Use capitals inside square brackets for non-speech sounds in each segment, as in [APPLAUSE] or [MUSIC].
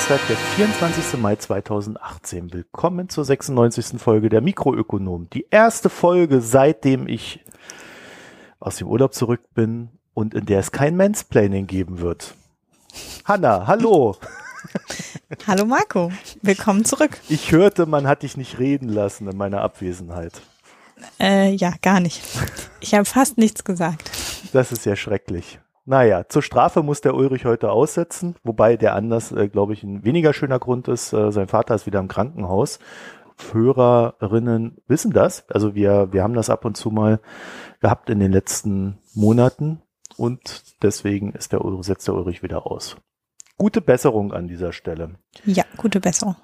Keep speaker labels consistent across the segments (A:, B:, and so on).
A: Donnerstag, der 24. Mai 2018. Willkommen zur 96. Folge der Mikroökonom. Die erste Folge, seitdem ich aus dem Urlaub zurück bin und in der es kein Mansplaining geben wird. Hanna, hallo. [LAUGHS]
B: Hallo Marco, willkommen zurück.
A: Ich hörte, man hat dich nicht reden lassen in meiner Abwesenheit.
B: Äh, ja, gar nicht. Ich habe fast nichts gesagt.
A: Das ist ja schrecklich. Naja, zur Strafe muss der Ulrich heute aussetzen, wobei der anders, äh, glaube ich, ein weniger schöner Grund ist. Äh, sein Vater ist wieder im Krankenhaus. Hörerinnen wissen das. Also wir, wir haben das ab und zu mal gehabt in den letzten Monaten und deswegen ist der Ulrich, setzt der Ulrich wieder aus. Gute Besserung an dieser Stelle.
B: Ja, gute Besserung.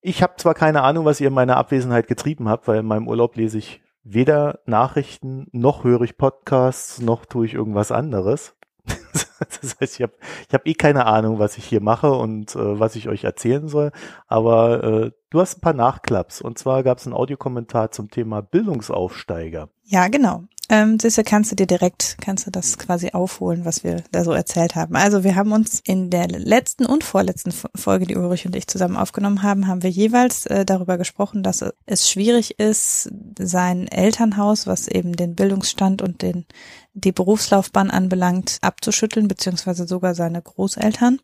A: Ich habe zwar keine Ahnung, was ihr in meiner Abwesenheit getrieben habt, weil in meinem Urlaub lese ich weder Nachrichten noch höre ich Podcasts noch tue ich irgendwas anderes. [LAUGHS] das heißt, ich habe ich hab eh keine Ahnung, was ich hier mache und äh, was ich euch erzählen soll. Aber äh, du hast ein paar Nachklaps. Und zwar gab es einen Audiokommentar zum Thema Bildungsaufsteiger.
B: Ja, genau. Ähm, Sisse, kannst du dir direkt, kannst du das quasi aufholen, was wir da so erzählt haben. Also wir haben uns in der letzten und vorletzten Folge, die Ulrich und ich zusammen aufgenommen haben, haben wir jeweils äh, darüber gesprochen, dass es schwierig ist, sein Elternhaus, was eben den Bildungsstand und den, die Berufslaufbahn anbelangt, abzuschütteln, beziehungsweise sogar seine Großeltern.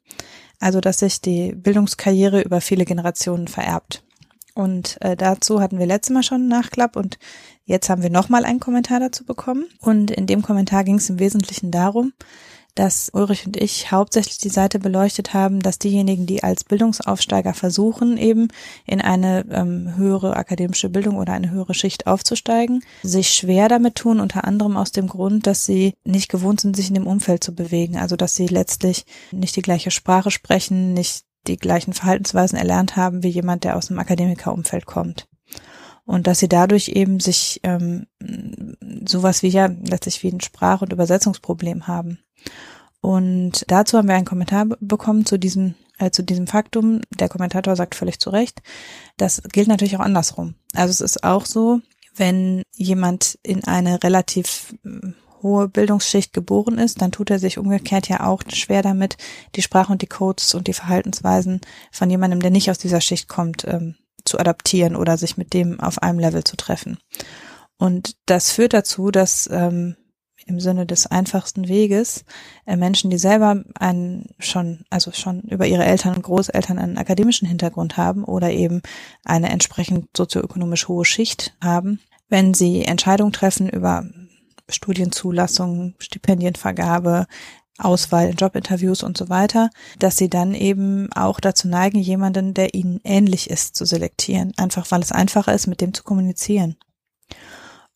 B: Also dass sich die Bildungskarriere über viele Generationen vererbt. Und äh, dazu hatten wir letztes Mal schon einen Nachklapp und jetzt haben wir nochmal einen Kommentar dazu bekommen. Und in dem Kommentar ging es im Wesentlichen darum, dass Ulrich und ich hauptsächlich die Seite beleuchtet haben, dass diejenigen, die als Bildungsaufsteiger versuchen, eben in eine ähm, höhere akademische Bildung oder eine höhere Schicht aufzusteigen, sich schwer damit tun, unter anderem aus dem Grund, dass sie nicht gewohnt sind, sich in dem Umfeld zu bewegen. Also dass sie letztlich nicht die gleiche Sprache sprechen, nicht die gleichen Verhaltensweisen erlernt haben wie jemand, der aus einem Akademikerumfeld kommt. Und dass sie dadurch eben sich ähm, sowas wie ja letztlich wie ein Sprach- und Übersetzungsproblem haben. Und dazu haben wir einen Kommentar bekommen zu diesem, äh, zu diesem Faktum. Der Kommentator sagt völlig zu Recht. Das gilt natürlich auch andersrum. Also es ist auch so, wenn jemand in eine relativ hohe Bildungsschicht geboren ist, dann tut er sich umgekehrt ja auch schwer damit, die Sprache und die Codes und die Verhaltensweisen von jemandem, der nicht aus dieser Schicht kommt, ähm, zu adaptieren oder sich mit dem auf einem Level zu treffen. Und das führt dazu, dass ähm, im Sinne des einfachsten Weges äh, Menschen, die selber einen schon, also schon über ihre Eltern und Großeltern einen akademischen Hintergrund haben oder eben eine entsprechend sozioökonomisch hohe Schicht haben, wenn sie Entscheidungen treffen über Studienzulassung, Stipendienvergabe, Auswahl in Jobinterviews und so weiter, dass sie dann eben auch dazu neigen, jemanden, der ihnen ähnlich ist, zu selektieren, einfach weil es einfacher ist, mit dem zu kommunizieren.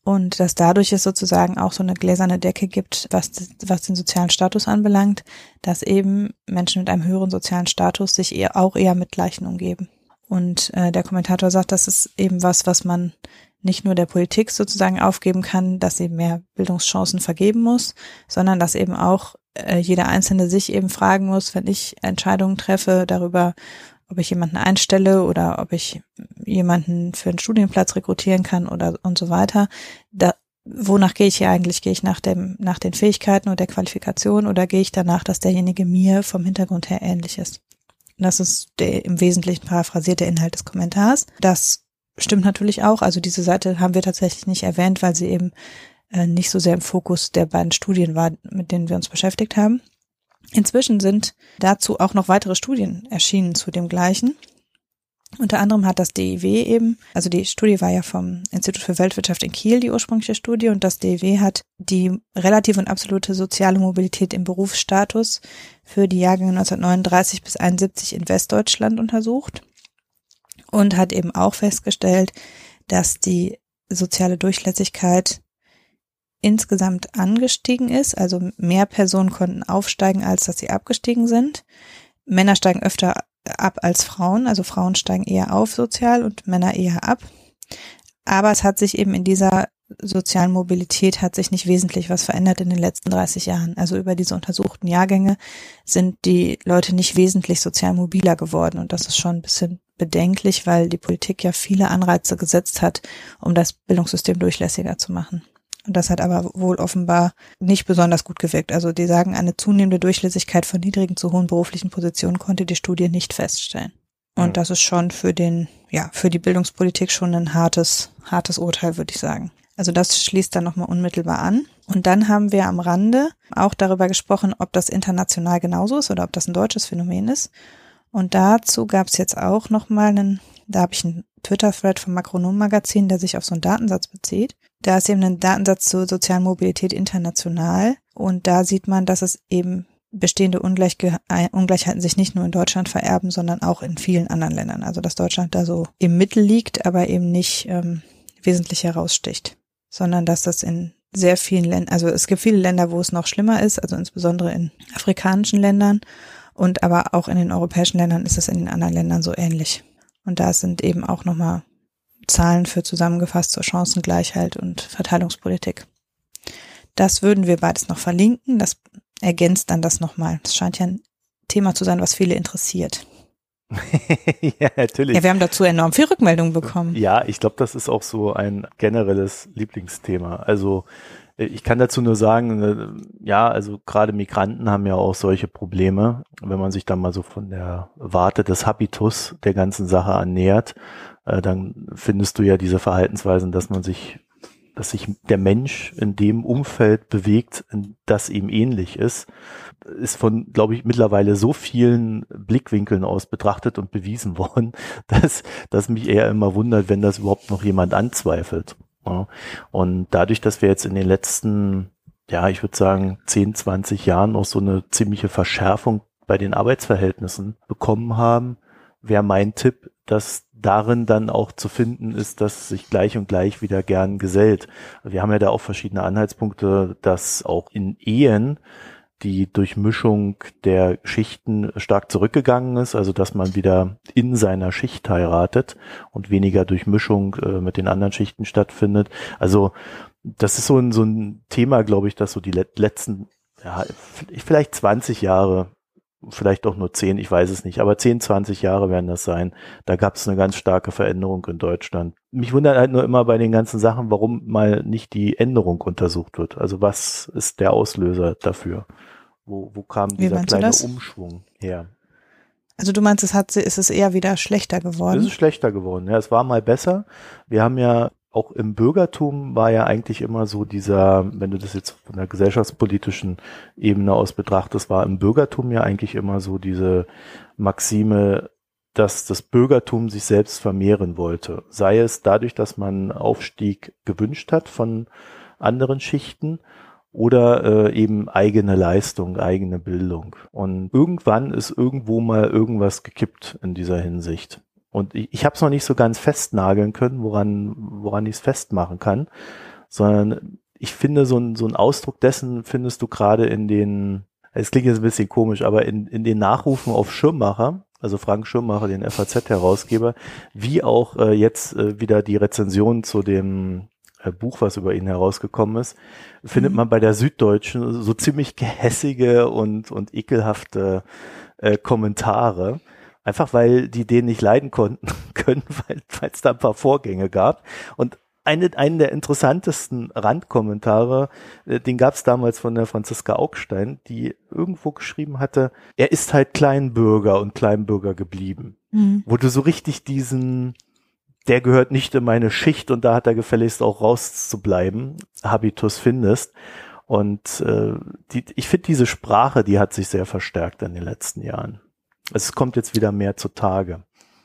B: Und dass dadurch es sozusagen auch so eine gläserne Decke gibt, was, was den sozialen Status anbelangt, dass eben Menschen mit einem höheren sozialen Status sich eher, auch eher mit Gleichen umgeben. Und äh, der Kommentator sagt, das ist eben was, was man nicht nur der Politik sozusagen aufgeben kann, dass sie mehr Bildungschancen vergeben muss, sondern dass eben auch äh, jeder Einzelne sich eben fragen muss, wenn ich Entscheidungen treffe darüber, ob ich jemanden einstelle oder ob ich jemanden für einen Studienplatz rekrutieren kann oder und so weiter. Da, wonach gehe ich hier eigentlich? Gehe ich nach dem, nach den Fähigkeiten oder der Qualifikation oder gehe ich danach, dass derjenige mir vom Hintergrund her ähnlich ist? Das ist der im Wesentlichen paraphrasierte Inhalt des Kommentars. Das stimmt natürlich auch. Also diese Seite haben wir tatsächlich nicht erwähnt, weil sie eben äh, nicht so sehr im Fokus der beiden Studien war, mit denen wir uns beschäftigt haben. Inzwischen sind dazu auch noch weitere Studien erschienen zu dem gleichen. Unter anderem hat das DIW eben, also die Studie war ja vom Institut für Weltwirtschaft in Kiel, die ursprüngliche Studie, und das DIW hat die relative und absolute soziale Mobilität im Berufsstatus für die Jahrgänge 1939 bis 71 in Westdeutschland untersucht und hat eben auch festgestellt, dass die soziale Durchlässigkeit insgesamt angestiegen ist. Also mehr Personen konnten aufsteigen, als dass sie abgestiegen sind. Männer steigen öfter ab als Frauen. Also Frauen steigen eher auf sozial und Männer eher ab. Aber es hat sich eben in dieser sozialen Mobilität hat sich nicht wesentlich was verändert in den letzten 30 Jahren. Also über diese untersuchten Jahrgänge sind die Leute nicht wesentlich sozial mobiler geworden. Und das ist schon ein bisschen bedenklich, weil die Politik ja viele Anreize gesetzt hat, um das Bildungssystem durchlässiger zu machen. Und das hat aber wohl offenbar nicht besonders gut gewirkt. Also die sagen, eine zunehmende Durchlässigkeit von niedrigen zu hohen beruflichen Positionen konnte die Studie nicht feststellen. Und das ist schon für den, ja, für die Bildungspolitik schon ein hartes, hartes Urteil, würde ich sagen. Also das schließt dann nochmal unmittelbar an. Und dann haben wir am Rande auch darüber gesprochen, ob das international genauso ist oder ob das ein deutsches Phänomen ist. Und dazu gab es jetzt auch nochmal einen, da habe ich einen Twitter-Thread vom Makronom-Magazin, der sich auf so einen Datensatz bezieht. Da ist eben ein Datensatz zur sozialen Mobilität international. Und da sieht man, dass es eben bestehende Ungleichge Ungleichheiten sich nicht nur in Deutschland vererben, sondern auch in vielen anderen Ländern. Also dass Deutschland da so im Mittel liegt, aber eben nicht ähm, wesentlich heraussticht, sondern dass das in sehr vielen Ländern, also es gibt viele Länder, wo es noch schlimmer ist, also insbesondere in afrikanischen Ländern und aber auch in den europäischen Ländern ist es in den anderen Ländern so ähnlich. Und da sind eben auch nochmal Zahlen für zusammengefasst zur Chancengleichheit und Verteilungspolitik. Das würden wir beides noch verlinken. Das ergänzt dann das nochmal. Das scheint ja ein Thema zu sein, was viele interessiert. [LAUGHS]
A: ja, natürlich.
B: Ja, wir haben dazu enorm viel Rückmeldung bekommen.
A: Ja, ich glaube, das ist auch so ein generelles Lieblingsthema. Also ich kann dazu nur sagen, äh, ja, also gerade Migranten haben ja auch solche Probleme, wenn man sich dann mal so von der Warte des Habitus der ganzen Sache annähert, äh, dann findest du ja diese Verhaltensweisen, dass man sich, dass sich der Mensch in dem Umfeld bewegt, das ihm ähnlich ist, ist von, glaube ich, mittlerweile so vielen Blickwinkeln aus betrachtet und bewiesen [LAUGHS] worden, dass, dass mich eher immer wundert, wenn das überhaupt noch jemand anzweifelt. Und dadurch, dass wir jetzt in den letzten, ja, ich würde sagen, 10, 20 Jahren auch so eine ziemliche Verschärfung bei den Arbeitsverhältnissen bekommen haben, wäre mein Tipp, dass darin dann auch zu finden ist, dass sich gleich und gleich wieder gern gesellt. Wir haben ja da auch verschiedene Anhaltspunkte, dass auch in Ehen die Durchmischung der Schichten stark zurückgegangen ist, also dass man wieder in seiner Schicht heiratet und weniger Durchmischung äh, mit den anderen Schichten stattfindet. Also das ist so ein, so ein Thema, glaube ich, dass so die letzten, ja, vielleicht 20 Jahre, vielleicht auch nur 10, ich weiß es nicht, aber 10, 20 Jahre werden das sein. Da gab es eine ganz starke Veränderung in Deutschland. Mich wundert halt nur immer bei den ganzen Sachen, warum mal nicht die Änderung untersucht wird. Also was ist der Auslöser dafür? Wo, wo kam dieser kleine Umschwung her?
B: Also du meinst, es hat, ist es eher wieder schlechter geworden?
A: Es ist schlechter geworden. Ja, es war mal besser. Wir haben ja auch im Bürgertum war ja eigentlich immer so dieser, wenn du das jetzt von der gesellschaftspolitischen Ebene aus betrachtest, war im Bürgertum ja eigentlich immer so diese Maxime, dass das Bürgertum sich selbst vermehren wollte. Sei es dadurch, dass man Aufstieg gewünscht hat von anderen Schichten oder äh, eben eigene Leistung, eigene Bildung. Und irgendwann ist irgendwo mal irgendwas gekippt in dieser Hinsicht. Und ich, ich habe es noch nicht so ganz festnageln können, woran, woran ich es festmachen kann, sondern ich finde, so ein, so ein Ausdruck dessen findest du gerade in den, es klingt jetzt ein bisschen komisch, aber in, in den Nachrufen auf Schirmmacher, also Frank Schirmmacher, den FAZ-Herausgeber, wie auch äh, jetzt äh, wieder die Rezension zu dem äh, Buch, was über ihn herausgekommen ist, findet mhm. man bei der Süddeutschen so ziemlich gehässige und, und ekelhafte äh, Kommentare. Einfach weil die den nicht leiden konnten [LAUGHS] können, weil es da ein paar Vorgänge gab. Und eine, einen der interessantesten Randkommentare, äh, den gab es damals von der Franziska Augstein, die irgendwo geschrieben hatte, er ist halt Kleinbürger und Kleinbürger geblieben. Mhm. Wo du so richtig diesen, der gehört nicht in meine Schicht und da hat er gefälligst auch rauszubleiben, Habitus findest. Und äh, die, ich finde diese Sprache, die hat sich sehr verstärkt in den letzten Jahren. Es kommt jetzt wieder mehr zutage.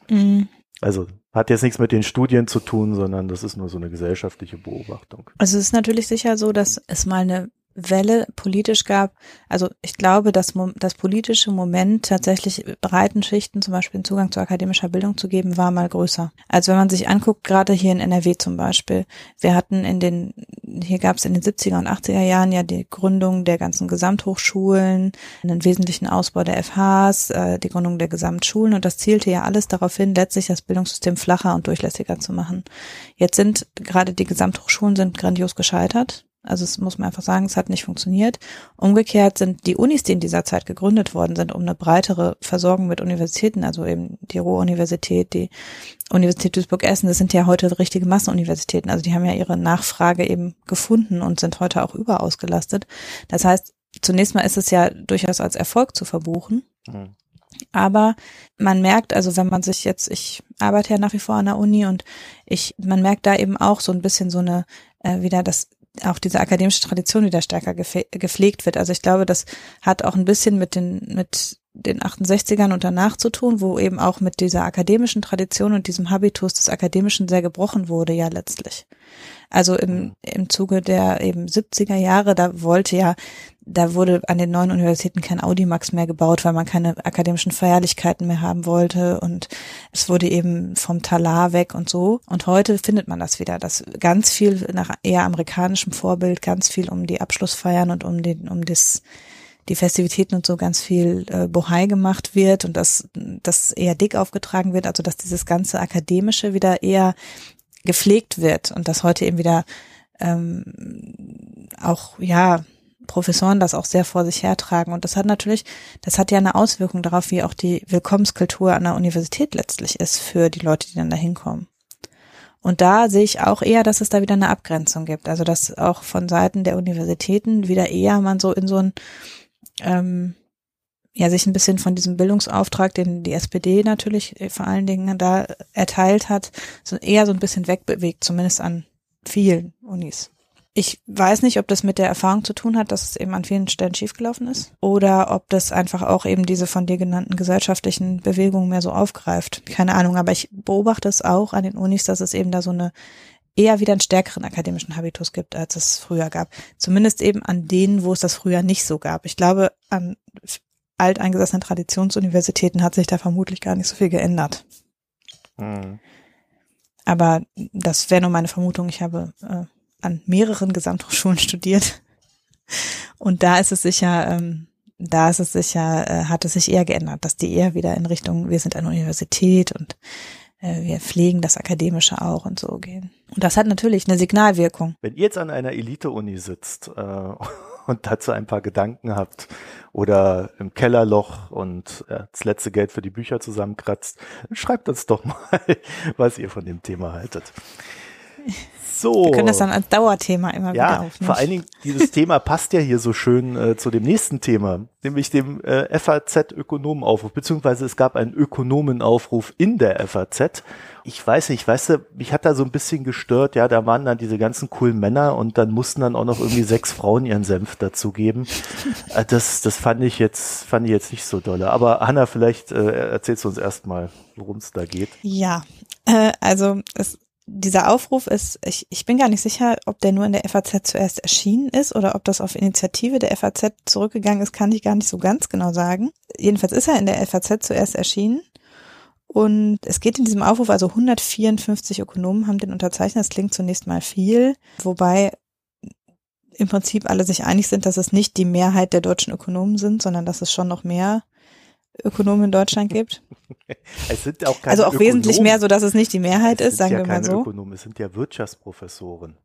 A: Mhm. Also hat jetzt nichts mit den Studien zu tun, sondern das ist nur so eine gesellschaftliche Beobachtung.
B: Also es ist natürlich sicher so, dass es mal eine Welle politisch gab. Also ich glaube, dass das politische Moment tatsächlich breiten Schichten zum Beispiel den Zugang zu akademischer Bildung zu geben, war mal größer. Also wenn man sich anguckt, gerade hier in NRW zum Beispiel, wir hatten in den, hier gab es in den 70er und 80er Jahren ja die Gründung der ganzen Gesamthochschulen, einen wesentlichen Ausbau der FHs, äh, die Gründung der Gesamtschulen und das zielte ja alles darauf hin, letztlich das Bildungssystem flacher und durchlässiger zu machen. Jetzt sind gerade die Gesamthochschulen sind grandios gescheitert Also es muss man einfach sagen, es hat nicht funktioniert. Umgekehrt sind die Unis, die in dieser Zeit gegründet worden sind, um eine breitere Versorgung mit Universitäten, also eben die Ruhr-Universität, die Universität Duisburg-Essen, das sind ja heute richtige Massenuniversitäten. Also die haben ja ihre Nachfrage eben gefunden und sind heute auch überausgelastet. Das heißt, zunächst mal ist es ja durchaus als Erfolg zu verbuchen. Mhm. Aber man merkt, also wenn man sich jetzt, ich arbeite ja nach wie vor an der Uni und ich, man merkt da eben auch so ein bisschen so eine, äh, wieder das, auch diese akademische Tradition wieder stärker gepflegt wird. Also ich glaube, das hat auch ein bisschen mit den, mit den 68ern und danach zu tun, wo eben auch mit dieser akademischen Tradition und diesem Habitus des Akademischen sehr gebrochen wurde, ja letztlich. Also im, mhm. im Zuge der eben 70er Jahre, da wollte ja, da wurde an den neuen Universitäten kein Audimax mehr gebaut, weil man keine akademischen Feierlichkeiten mehr haben wollte und es wurde eben vom Talar weg und so. Und heute findet man das wieder, dass ganz viel nach eher amerikanischem Vorbild, ganz viel um die Abschlussfeiern und um den, um das, die Festivitäten und so ganz viel äh, Bohai gemacht wird und dass das eher dick aufgetragen wird, also dass dieses ganze Akademische wieder eher gepflegt wird und dass heute eben wieder ähm, auch ja Professoren das auch sehr vor sich hertragen. Und das hat natürlich, das hat ja eine Auswirkung darauf, wie auch die Willkommenskultur an der Universität letztlich ist für die Leute, die dann da hinkommen. Und da sehe ich auch eher, dass es da wieder eine Abgrenzung gibt. Also dass auch von Seiten der Universitäten wieder eher man so in so ein ähm, ja sich ein bisschen von diesem Bildungsauftrag, den die SPD natürlich äh, vor allen Dingen da erteilt hat, so eher so ein bisschen wegbewegt, zumindest an vielen Unis. Ich weiß nicht, ob das mit der Erfahrung zu tun hat, dass es eben an vielen Stellen schiefgelaufen ist, oder ob das einfach auch eben diese von dir genannten gesellschaftlichen Bewegungen mehr so aufgreift. Keine Ahnung, aber ich beobachte es auch an den Unis, dass es eben da so eine eher wieder einen stärkeren akademischen Habitus gibt, als es früher gab. Zumindest eben an denen, wo es das früher nicht so gab. Ich glaube, an alteingesessenen Traditionsuniversitäten hat sich da vermutlich gar nicht so viel geändert. Mhm. Aber das wäre nur meine Vermutung. Ich habe äh, an mehreren Gesamthochschulen [LAUGHS] studiert. Und da ist es sicher, ähm, da ist es sicher, äh, hat es sich eher geändert, dass die eher wieder in Richtung, wir sind eine Universität und wir pflegen das Akademische auch und so gehen. Und das hat natürlich eine Signalwirkung.
A: Wenn ihr jetzt an einer Elite-Uni sitzt äh, [LAUGHS] und dazu ein paar Gedanken habt oder im Kellerloch und äh, das letzte Geld für die Bücher zusammenkratzt, schreibt uns doch [LAUGHS] mal, was ihr von dem Thema haltet.
B: So. Wir können das dann als Dauerthema immer
A: ja,
B: wieder aufnehmen.
A: Vor allen Dingen, dieses Thema passt ja hier so schön äh, zu dem nächsten Thema, nämlich dem äh, FAZ-Ökonomenaufruf, beziehungsweise es gab einen Ökonomenaufruf in der FAZ. Ich weiß nicht, weißt du, mich hat da so ein bisschen gestört, ja, da waren dann diese ganzen coolen Männer und dann mussten dann auch noch irgendwie sechs Frauen ihren Senf dazugeben. Äh, das, das fand ich jetzt, fand ich jetzt nicht so dolle. Aber Hanna, vielleicht äh, erzählst du uns erstmal, worum es da geht.
B: Ja, äh, also es dieser Aufruf ist, ich, ich bin gar nicht sicher, ob der nur in der FAZ zuerst erschienen ist oder ob das auf Initiative der FAZ zurückgegangen ist, kann ich gar nicht so ganz genau sagen. Jedenfalls ist er in der FAZ zuerst erschienen. Und es geht in diesem Aufruf, also 154 Ökonomen haben den unterzeichnet. Das klingt zunächst mal viel, wobei im Prinzip alle sich einig sind, dass es nicht die Mehrheit der deutschen Ökonomen sind, sondern dass es schon noch mehr Ökonomen in Deutschland gibt. [LAUGHS]
A: Es sind auch keine
B: also auch
A: Ökonomen.
B: wesentlich mehr, so dass es nicht die Mehrheit ist, sagen
A: ja
B: wir mal so.
A: Ökonomen, es sind ja Wirtschaftsprofessoren.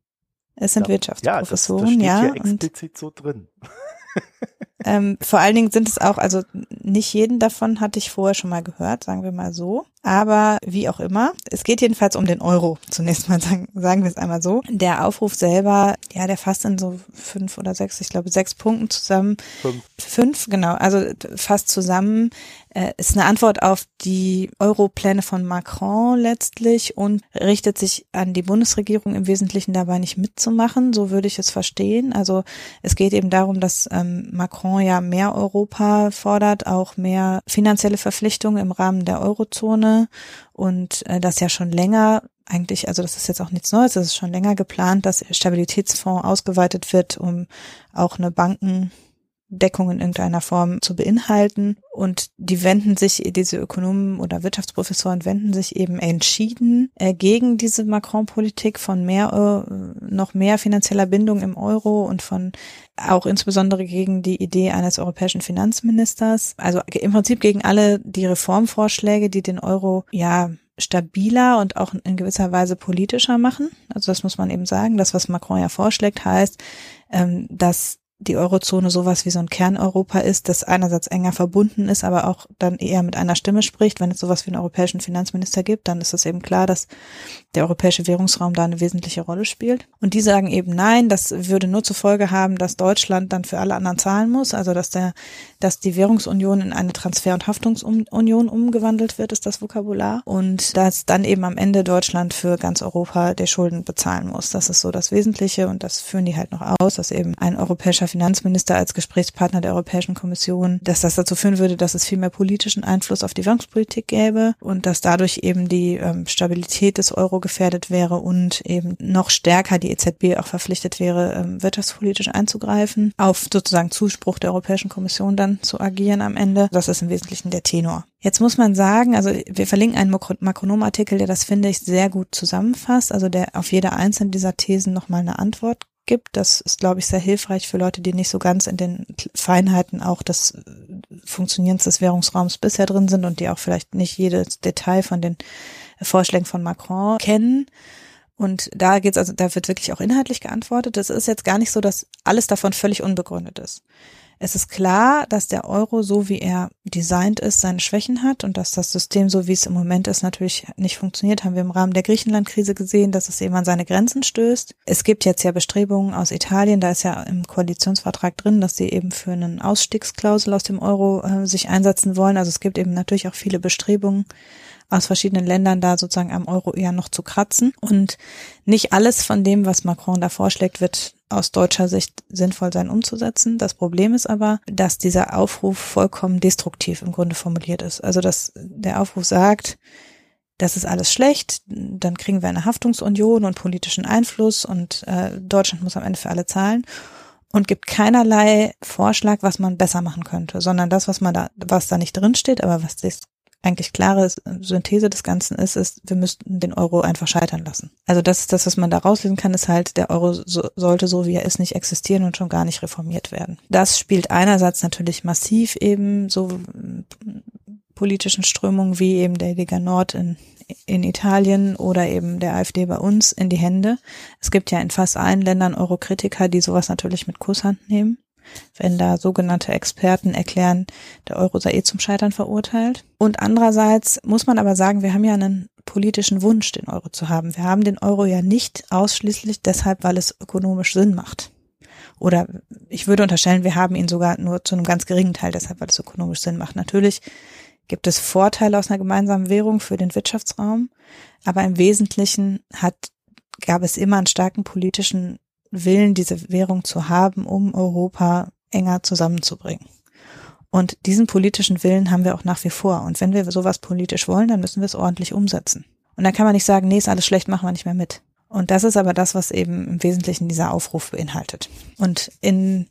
B: Es sind
A: ja,
B: Wirtschaftsprofessoren,
A: ja.
B: Das,
A: das steht ja, hier explizit so drin. [LAUGHS]
B: Ähm, vor allen Dingen sind es auch, also nicht jeden davon hatte ich vorher schon mal gehört, sagen wir mal so. Aber wie auch immer, es geht jedenfalls um den Euro. Zunächst mal sagen, sagen wir es einmal so. Der Aufruf selber, ja, der fasst in so fünf oder sechs, ich glaube sechs Punkten zusammen.
A: Fünf.
B: Fünf, genau, also fast zusammen, äh, ist eine Antwort auf die Europläne von Macron letztlich und richtet sich an die Bundesregierung im Wesentlichen dabei nicht mitzumachen, so würde ich es verstehen. Also es geht eben darum, dass ähm, Macron ja mehr Europa fordert, auch mehr finanzielle Verpflichtungen im Rahmen der Eurozone und äh, das ja schon länger eigentlich, also das ist jetzt auch nichts Neues, es ist schon länger geplant, dass Stabilitätsfonds ausgeweitet wird, um auch eine Banken Deckung in irgendeiner Form zu beinhalten. Und die wenden sich, diese Ökonomen oder Wirtschaftsprofessoren wenden sich eben entschieden äh, gegen diese Macron-Politik von mehr, äh, noch mehr finanzieller Bindung im Euro und von auch insbesondere gegen die Idee eines europäischen Finanzministers. Also im Prinzip gegen alle die Reformvorschläge, die den Euro ja stabiler und auch in gewisser Weise politischer machen. Also das muss man eben sagen. Das, was Macron ja vorschlägt, heißt, ähm, dass die Eurozone sowas wie so ein Kerneuropa ist, das einerseits enger verbunden ist, aber auch dann eher mit einer Stimme spricht. Wenn es sowas wie einen europäischen Finanzminister gibt, dann ist es eben klar, dass der europäische Währungsraum da eine wesentliche Rolle spielt. Und die sagen eben nein, das würde nur zur Folge haben, dass Deutschland dann für alle anderen zahlen muss, also dass der, dass die Währungsunion in eine Transfer- und Haftungsunion umgewandelt wird, ist das Vokabular. Und dass dann eben am Ende Deutschland für ganz Europa der Schulden bezahlen muss. Das ist so das Wesentliche und das führen die halt noch aus, dass eben ein europäischer Finanzminister als Gesprächspartner der Europäischen Kommission, dass das dazu führen würde, dass es viel mehr politischen Einfluss auf die Währungspolitik gäbe und dass dadurch eben die ähm, Stabilität des Euro gefährdet wäre und eben noch stärker die EZB auch verpflichtet wäre, ähm, wirtschaftspolitisch einzugreifen, auf sozusagen Zuspruch der Europäischen Kommission dann zu agieren am Ende. Das ist im Wesentlichen der Tenor. Jetzt muss man sagen, also wir verlinken einen Makronom-Artikel, der das, finde ich, sehr gut zusammenfasst, also der auf jede einzelne dieser Thesen nochmal eine Antwort gibt. Das ist, glaube ich, sehr hilfreich für Leute, die nicht so ganz in den Feinheiten auch des äh, Funktionierens des Währungsraums bisher drin sind und die auch vielleicht nicht jedes Detail von den Vorschlägen von Macron kennen. Und da geht's also, da wird wirklich auch inhaltlich geantwortet. Es ist jetzt gar nicht so, dass alles davon völlig unbegründet ist. Es ist klar, dass der Euro, so wie er designt ist, seine Schwächen hat und dass das System, so wie es im Moment ist, natürlich nicht funktioniert. Haben wir im Rahmen der Griechenland-Krise gesehen, dass es eben an seine Grenzen stößt. Es gibt jetzt ja Bestrebungen aus Italien, da ist ja im Koalitionsvertrag drin, dass sie eben für einen Ausstiegsklausel aus dem Euro äh, sich einsetzen wollen. Also es gibt eben natürlich auch viele Bestrebungen aus verschiedenen Ländern da sozusagen am Euro eher noch zu kratzen. Und nicht alles von dem, was Macron da vorschlägt, wird aus deutscher Sicht sinnvoll sein umzusetzen. Das Problem ist aber, dass dieser Aufruf vollkommen destruktiv im Grunde formuliert ist. Also dass der Aufruf sagt, das ist alles schlecht, dann kriegen wir eine Haftungsunion und politischen Einfluss und äh, Deutschland muss am Ende für alle zahlen und gibt keinerlei Vorschlag, was man besser machen könnte, sondern das, was man da, was da nicht drin steht, aber was eigentlich klare Synthese des Ganzen ist, ist, wir müssten den Euro einfach scheitern lassen. Also das ist das, was man da rauslesen kann, ist halt, der Euro so, sollte so, wie er ist, nicht existieren und schon gar nicht reformiert werden. Das spielt einerseits natürlich massiv eben so politischen Strömungen wie eben der Lega Nord in, in Italien oder eben der AfD bei uns in die Hände. Es gibt ja in fast allen Ländern Eurokritiker, die sowas natürlich mit Kusshand nehmen wenn da sogenannte Experten erklären, der Euro sei eh zum Scheitern verurteilt. Und andererseits muss man aber sagen, wir haben ja einen politischen Wunsch, den Euro zu haben. Wir haben den Euro ja nicht ausschließlich deshalb, weil es ökonomisch Sinn macht. Oder ich würde unterstellen, wir haben ihn sogar nur zu einem ganz geringen Teil deshalb, weil es ökonomisch Sinn macht. Natürlich gibt es Vorteile aus einer gemeinsamen Währung für den Wirtschaftsraum, aber im Wesentlichen hat, gab es immer einen starken politischen Willen, diese Währung zu haben, um Europa enger zusammenzubringen. Und diesen politischen Willen haben wir auch nach wie vor. Und wenn wir sowas politisch wollen, dann müssen wir es ordentlich umsetzen. Und dann kann man nicht sagen, nee, ist alles schlecht, machen wir nicht mehr mit. Und das ist aber das, was eben im Wesentlichen dieser Aufruf beinhaltet. Und in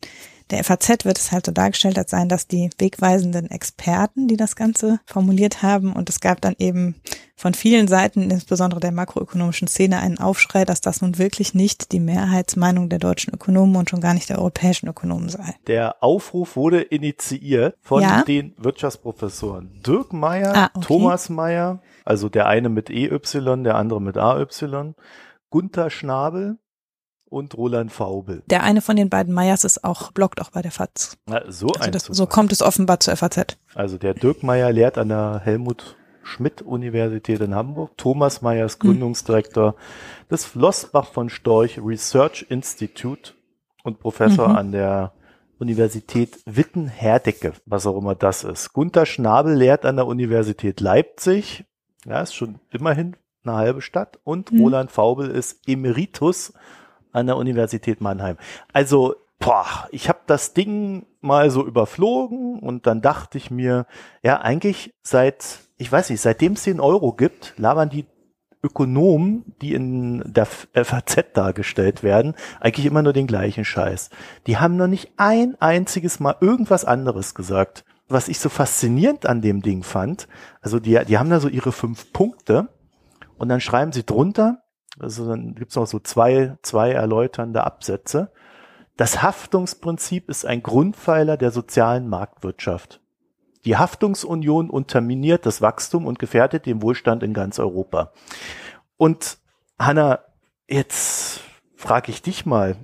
B: der FAZ wird es halt so dargestellt als sein, dass die wegweisenden Experten, die das Ganze formuliert haben, und es gab dann eben von vielen Seiten, insbesondere der makroökonomischen Szene, einen Aufschrei, dass das nun wirklich nicht die Mehrheitsmeinung der deutschen Ökonomen und schon gar nicht der europäischen Ökonomen sei.
A: Der Aufruf wurde initiiert von ja? den Wirtschaftsprofessoren Dirk Meyer, ah, okay. Thomas Meyer, also der eine mit EY, der andere mit AY, Gunther Schnabel, und Roland Faubel.
B: Der eine von den beiden Meyers ist auch, bloggt auch bei der FAZ.
A: Na, so also
B: das, so kommt es offenbar zur FAZ.
A: Also der Dirk Meyer lehrt an der Helmut Schmidt Universität in Hamburg. Thomas Meyer ist hm. Gründungsdirektor hm. des Flossbach von Storch Research Institute und Professor mhm. an der Universität Witten-Herdecke, was auch immer das ist. Gunther Schnabel lehrt an der Universität Leipzig. Ja, ist schon immerhin eine halbe Stadt. Und mhm. Roland Faubel ist Emeritus an der Universität Mannheim. Also, boah, ich habe das Ding mal so überflogen und dann dachte ich mir, ja, eigentlich seit, ich weiß nicht, seitdem es den Euro gibt, labern die Ökonomen, die in der FAZ dargestellt werden, eigentlich immer nur den gleichen Scheiß. Die haben noch nicht ein einziges Mal irgendwas anderes gesagt. Was ich so faszinierend an dem Ding fand, also die, die haben da so ihre fünf Punkte und dann schreiben sie drunter, also dann gibt es noch so zwei, zwei erläuternde Absätze. Das Haftungsprinzip ist ein Grundpfeiler der sozialen Marktwirtschaft. Die Haftungsunion unterminiert das Wachstum und gefährdet den Wohlstand in ganz Europa. Und Hanna, jetzt frage ich dich mal,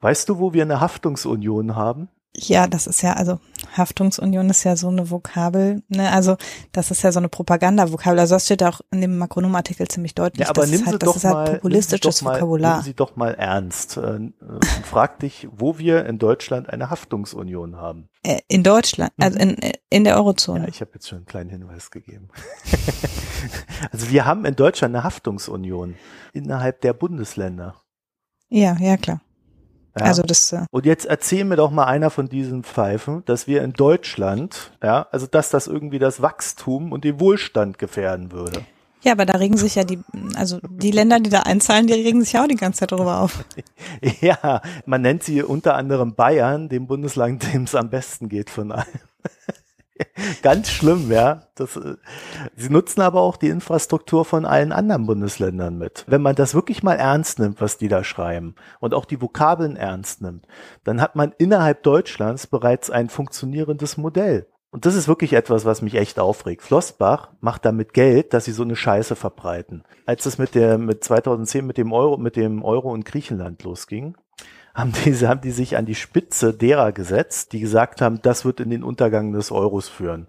A: weißt du, wo wir eine Haftungsunion haben?
B: Ja, das ist ja, also Haftungsunion ist ja so eine Vokabel, ne? Also das ist ja so eine Propaganda-Vokabel. Also das steht auch in dem Makronom-Artikel ziemlich deutlich.
A: Ja, aber
B: das
A: nimm
B: ist halt,
A: doch
B: das ist halt
A: mal,
B: populistisches
A: nimm sie doch mal,
B: Vokabular.
A: Nimm sie doch mal ernst. Äh, äh, und frag dich, wo wir in Deutschland eine Haftungsunion haben.
B: Äh, In Deutschland, also in, in der Eurozone.
A: Mhm. Ja, ich habe jetzt schon einen kleinen Hinweis gegeben. [LAUGHS] also wir haben in Deutschland eine Haftungsunion innerhalb der Bundesländer.
B: Ja, ja, klar.
A: Ja.
B: Also das, äh,
A: Und jetzt erzähl mir doch mal einer von diesen Pfeifen, dass wir in Deutschland, ja, also dass das irgendwie das Wachstum und den Wohlstand gefährden würde.
B: ja, aber da regen sich ja die, also die Länder, die da einzahlen, die regen sich ja auch die ganze Zeit darüber auf. [LAUGHS]
A: Ja, man nennt sie unter anderem Bayern, dem Bundesland, dem es am besten geht von allen. [LAUGHS] Ganz schlimm, ja. Das, äh, sie nutzen aber auch die Infrastruktur von allen anderen Bundesländern mit. Wenn man das wirklich mal ernst nimmt, was die da schreiben und auch die Vokabeln ernst nimmt, dann hat man innerhalb Deutschlands bereits ein funktionierendes Modell. Und das ist wirklich etwas, was mich echt aufregt. Flossbach macht damit Geld, dass sie so eine Scheiße verbreiten. Als es mit der, mit 2010 mit dem Euro, mit dem Euro in Griechenland losging, haben die, [LAUGHS] haben die sich an die Spitze derer gesetzt, die gesagt haben, das wird in den Untergang des Euros führen.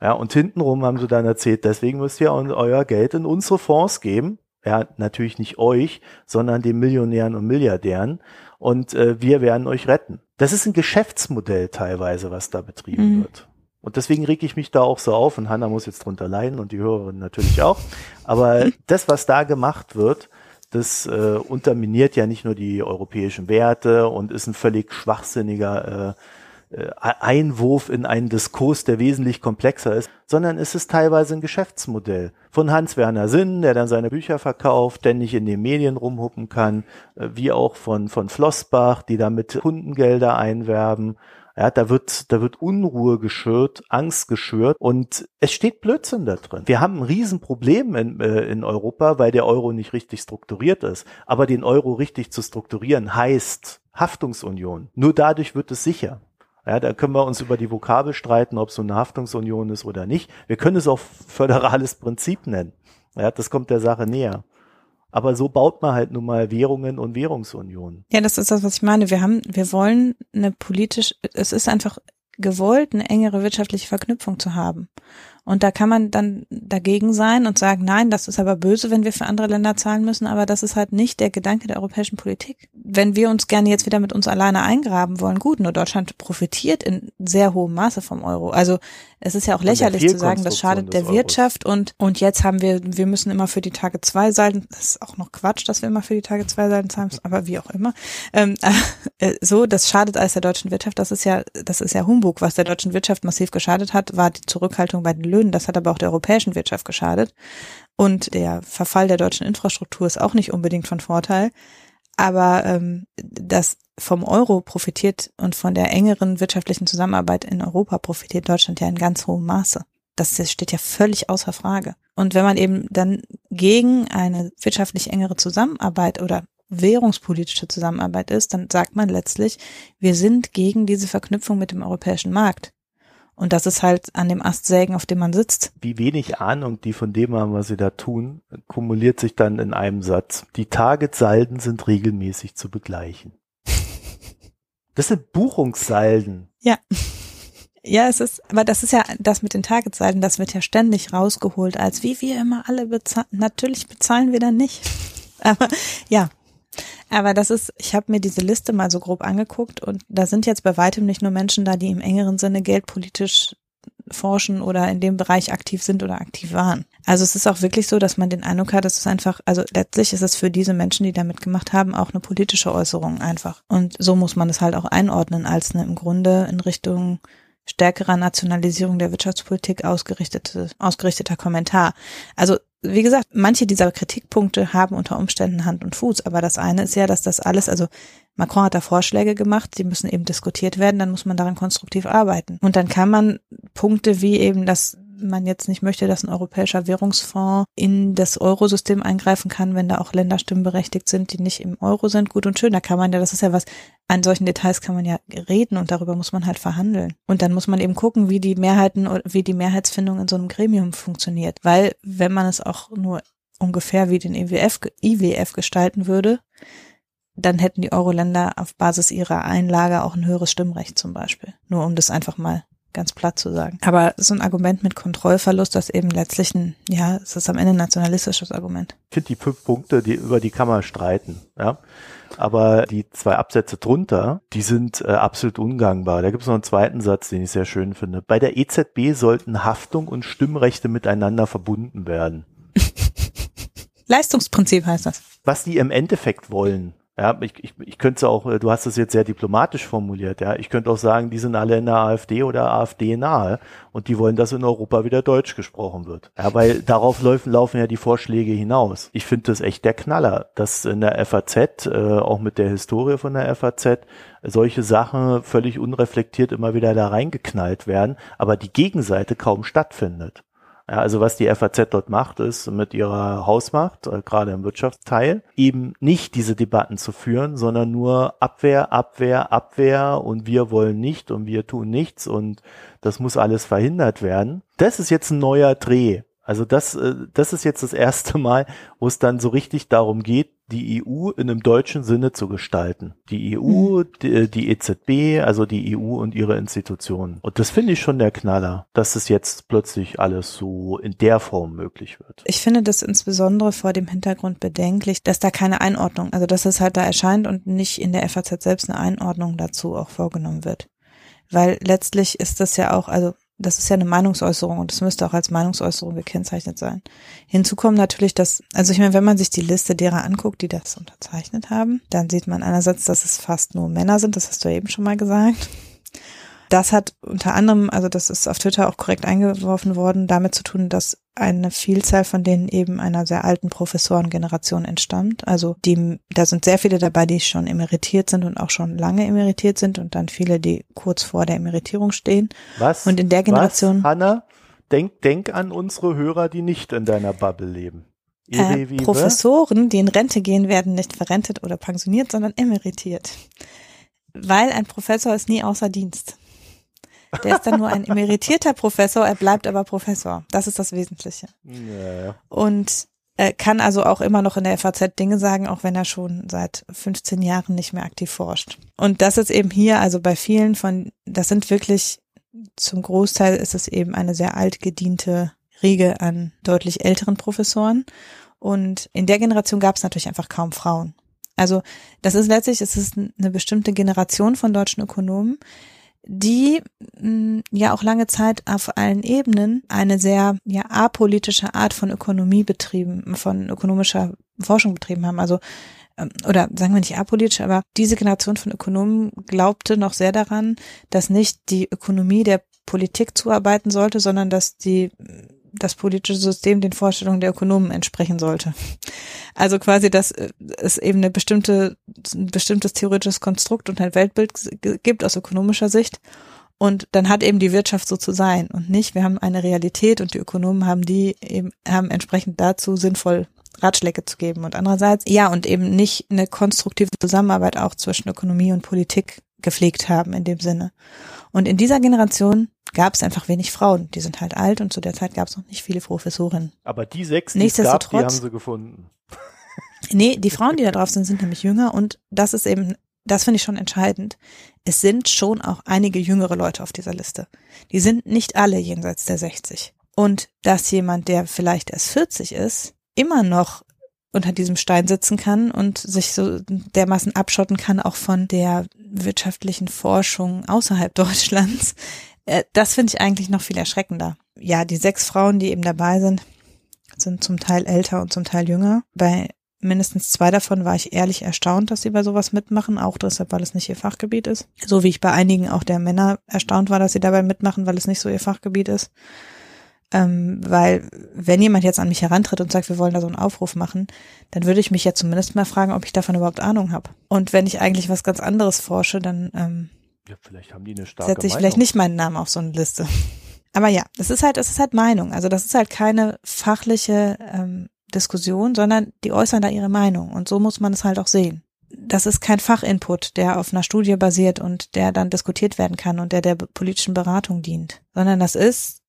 A: Ja, und hintenrum haben sie dann erzählt, deswegen müsst ihr eu- euer Geld in unsere Fonds geben. Ja, natürlich nicht euch, sondern den Millionären und Milliardären. Und äh, wir werden euch retten. Das ist ein Geschäftsmodell teilweise, was da betrieben
B: Mhm.
A: wird. Und deswegen reg ich mich da auch so auf und Hanna muss jetzt drunter leiden und die Hörerin natürlich auch. Aber [LAUGHS] das, was da gemacht wird, das äh, unterminiert ja nicht nur die europäischen Werte und ist ein völlig schwachsinniger äh, äh, Einwurf in einen Diskurs, der wesentlich komplexer ist, sondern es ist teilweise ein Geschäftsmodell von Hans-Werner Sinn, der dann seine Bücher verkauft, ständig in den Medien rumhuppen kann, äh, wie auch von, von Flossbach, die damit Kundengelder einwerben. Ja, da wird, da wird Unruhe geschürt, Angst geschürt und es steht Blödsinn da drin. Wir haben ein Riesenproblem in, äh, in Europa, weil der Euro nicht richtig strukturiert ist. Aber den Euro richtig zu strukturieren heißt Haftungsunion. Nur dadurch wird es sicher. Ja, da können wir uns über die Vokabel streiten, ob es so eine Haftungsunion ist oder nicht. Wir können es auch föderales Prinzip nennen. Ja, das kommt der Sache näher. Aber so baut man halt nun mal Währungen und Währungsunionen.
B: Ja, das ist das, was ich meine. Wir haben, wir wollen eine politisch, es ist einfach gewollt, eine engere wirtschaftliche Verknüpfung zu haben. Und da kann man dann dagegen sein und sagen, nein, das ist aber böse, wenn wir für andere Länder zahlen müssen, aber das ist halt nicht der Gedanke der europäischen Politik. Wenn wir uns gerne jetzt wieder mit uns alleine eingraben wollen, gut, nur Deutschland profitiert in sehr hohem Maße vom Euro. Also es ist ja auch lächerlich zu sagen, das schadet der. Wirtschaft und, und jetzt haben wir, wir müssen immer für die Tage zwei Seiten, das ist auch noch Quatsch, dass wir immer für die Tage zwei Seiten zahlen müssen, aber wie auch immer. Ähm, [LAUGHS] äh, so, das schadet alles der deutschen Wirtschaft. Das ist ja, das ist ja Humbug. Was der deutschen Wirtschaft massiv geschadet hat, war die Zurückhaltung bei den Löhnen. Das hat aber auch der europäischen Wirtschaft geschadet. Und der Verfall der deutschen Infrastruktur ist auch nicht unbedingt von Vorteil. Aber ähm, das vom Euro profitiert und von der engeren wirtschaftlichen Zusammenarbeit in Europa profitiert Deutschland ja in ganz hohem Maße. Das steht ja völlig außer Frage. Und wenn man eben dann gegen eine wirtschaftlich engere Zusammenarbeit oder währungspolitische Zusammenarbeit ist, dann sagt man letztlich, wir sind gegen diese Verknüpfung mit dem europäischen Markt. Und das ist halt an dem Ast sägen, auf dem man sitzt.
A: Wie wenig Ahnung die von dem haben, was sie da tun, kumuliert sich dann in einem Satz. Die Targetsalden sind regelmäßig zu begleichen. Das sind Buchungssalden.
B: Ja. Ja, es ist, aber das ist ja, das mit den Targetseiten, das wird ja ständig rausgeholt, als wie wir immer alle bezahlen. Natürlich bezahlen wir dann nicht. [LAUGHS] Aber ja. Aber das ist, ich habe mir diese Liste mal so grob angeguckt und da sind jetzt bei weitem nicht nur Menschen da, die im engeren Sinne geldpolitisch forschen oder in dem Bereich aktiv sind oder aktiv waren. Also es ist auch wirklich so, dass man den Eindruck hat, es ist einfach, also letztlich ist es für diese Menschen, die da mitgemacht haben, auch eine politische Äußerung einfach. Und so muss man es halt auch einordnen als eine im Grunde in Richtung stärkerer Nationalisierung der Wirtschaftspolitik ausgerichtete, ausgerichteter Kommentar. Also wie gesagt, manche dieser Kritikpunkte haben unter Umständen Hand und Fuß, aber das eine ist ja, dass das alles, also Macron hat da Vorschläge gemacht, die müssen eben diskutiert werden, dann muss man daran konstruktiv arbeiten. Und dann kann man Punkte wie eben, dass man jetzt nicht möchte, dass ein europäischer Währungsfonds in das Eurosystem eingreifen kann, wenn da auch Länder stimmberechtigt sind, die nicht im Euro sind. Gut und schön, da kann man ja, das ist ja was, an solchen Details kann man ja reden und darüber muss man halt verhandeln. Und dann muss man eben gucken, wie die Mehrheiten, wie die Mehrheitsfindung in so einem Gremium funktioniert. Weil, wenn man es auch nur ungefähr wie den IWF, e IWF gestalten würde, dann hätten die Euro-Länder auf Basis ihrer Einlage auch ein höheres Stimmrecht zum Beispiel. Nur um das einfach mal ganz platt zu sagen. Aber so ein Argument mit Kontrollverlust, das eben letztlich ein, ja, es ist am Ende ein nationalistisches Argument.
A: Ich finde die fünf Punkte, die über die kann man streiten, ja. Aber die zwei Absätze drunter, die sind äh, absolut ungangbar. Da gibt es noch einen zweiten Satz, den ich sehr schön finde. Bei der EZB sollten Haftung und Stimmrechte miteinander verbunden werden. [LAUGHS]
B: Leistungsprinzip heißt das.
A: Was die im Endeffekt wollen, ja, ich, ich, ich könnte auch, äh, du hast es jetzt sehr diplomatisch formuliert, ja. Ich könnte auch sagen, die sind alle in der AfD oder AfD nahe und die wollen, dass in Europa wieder Deutsch gesprochen wird. Ja, weil [LAUGHS] darauf laufen, laufen ja die Vorschläge hinaus. Ich finde das echt der Knaller, dass in der FAZ, äh, auch mit der Historie von der FAZ, solche Sachen völlig unreflektiert immer wieder da reingeknallt werden, aber die Gegenseite kaum stattfindet. Ja, also was die FAZ dort macht, ist mit ihrer Hausmacht, äh, gerade im Wirtschaftsteil, eben nicht diese Debatten zu führen, sondern nur Abwehr, Abwehr, Abwehr und wir wollen nicht und wir tun nichts und das muss alles verhindert werden. Das ist jetzt ein neuer Dreh. Also das, äh, das ist jetzt das erste Mal, wo es dann so richtig darum geht, die EU in einem deutschen Sinne zu gestalten. Die EU, mhm. die, die, EZB, also die EU und ihre Institutionen. Und das finde ich schon der Knaller, dass es jetzt plötzlich alles so in der Form möglich wird.
B: Ich finde das insbesondere vor dem Hintergrund bedenklich, dass da keine Einordnung, also dass es halt da erscheint und nicht in der FAZ selbst eine Einordnung dazu auch vorgenommen wird. Weil letztlich ist das ja auch, also das ist ja eine Meinungsäußerung und das müsste auch als Meinungsäußerung gekennzeichnet sein. Hinzu kommt natürlich, dass, also ich meine, wenn man sich die Liste derer anguckt, die das unterzeichnet haben, dann sieht man einerseits, dass es fast nur Männer sind, das hast du ja eben schon mal gesagt. Das hat unter anderem, also das ist auf Twitter auch korrekt eingeworfen worden, damit zu tun, dass eine Vielzahl von denen eben einer sehr alten Professorengeneration entstammt. Also die, da sind sehr viele dabei, die schon emeritiert sind und auch schon lange emeritiert sind und dann viele, die kurz vor der Emeritierung stehen.
A: Was?
B: Und in der Generation.
A: Was, Hanna, denk, denk an unsere Hörer, die nicht in deiner Bubble leben.
B: Äh, Professoren, die in Rente gehen, werden nicht verrentet oder pensioniert, sondern emeritiert. Weil ein Professor ist nie außer Dienst. Der ist dann nur ein emeritierter Professor, er bleibt aber Professor. Das ist das Wesentliche. Ja. Und er kann also auch immer noch in der FAZ Dinge sagen, auch wenn er schon seit 15 Jahren nicht mehr aktiv forscht. Und das ist eben hier, also bei vielen von, das sind wirklich, zum Großteil ist es eben eine sehr altgediente Riege an deutlich älteren Professoren. Und in der Generation gab es natürlich einfach kaum Frauen. Also das ist letztlich, es ist eine bestimmte Generation von deutschen Ökonomen, die mh, mm, ja auch lange Zeit auf allen Ebenen eine sehr ja apolitische Art von Ökonomie betrieben, von ökonomischer Forschung betrieben haben. Also ähm, oder sagen wir nicht apolitisch, aber diese Generation von Ökonomen glaubte noch sehr daran, dass nicht die Ökonomie der Politik zuarbeiten sollte, sondern dass die das politische System den Vorstellungen der Ökonomen entsprechen sollte. Also quasi, dass äh, es eben eine bestimmte, ein bestimmtes theoretisches Konstrukt und ein Weltbild gibt aus ökonomischer Sicht. Und dann hat eben die Wirtschaft so zu sein und nicht, wir haben eine Realität und die Ökonomen haben die eben, haben entsprechend dazu sinnvoll Ratschläge zu geben. Und andererseits, ja, und eben nicht eine konstruktive Zusammenarbeit auch zwischen Ökonomie und Politik gepflegt haben in dem Sinne. Und in dieser Generation gab es einfach wenig Frauen. Die sind halt alt und zu der Zeit gab es noch nicht viele Professorinnen.
A: Aber die sechs, die es gab, die haben sie gefunden. [LAUGHS]
B: Nee, die Frauen, die da drauf sind, sind nämlich jünger und das ist eben, das finde ich schon entscheidend. Es sind schon auch einige jüngere Leute auf dieser Liste. Die sind nicht alle jenseits der 60. Und dass jemand, der vielleicht erst 40 ist, immer noch unter diesem Stein sitzen kann und sich so dermaßen abschotten kann, auch von der wirtschaftlichen Forschung außerhalb [LAUGHS] Deutschlands. Äh, das finde ich eigentlich noch viel erschreckender. Ja, die sechs Frauen, die eben dabei sind, sind zum Teil älter und zum Teil jünger. Bei mindestens zwei davon war ich ehrlich erstaunt, dass sie bei sowas mitmachen, auch deshalb, weil es nicht ihr Fachgebiet ist. So wie ich bei einigen auch der Männer erstaunt war, dass sie dabei mitmachen, weil es nicht so ihr Fachgebiet ist. Ähm, weil wenn jemand jetzt an mich herantritt und sagt, wir wollen da so einen Aufruf machen, dann würde ich mich ja zumindest mal fragen, ob ich davon überhaupt Ahnung habe. Und wenn ich eigentlich was ganz anderes forsche, dann ähm,
A: ja, vielleicht haben die eine starke
B: setze ich Meinung. vielleicht nicht meinen Namen auf so eine Liste. [LAUGHS] aber ja, das ist halt, das ist halt Meinung. Also das ist halt keine fachliche ähm, Diskussion, sondern die äußern da ihre Meinung. Und so muss man es halt auch sehen. Das ist kein Fachinput, der auf einer Studie basiert und der dann diskutiert werden kann und der der politischen Beratung dient, sondern das ist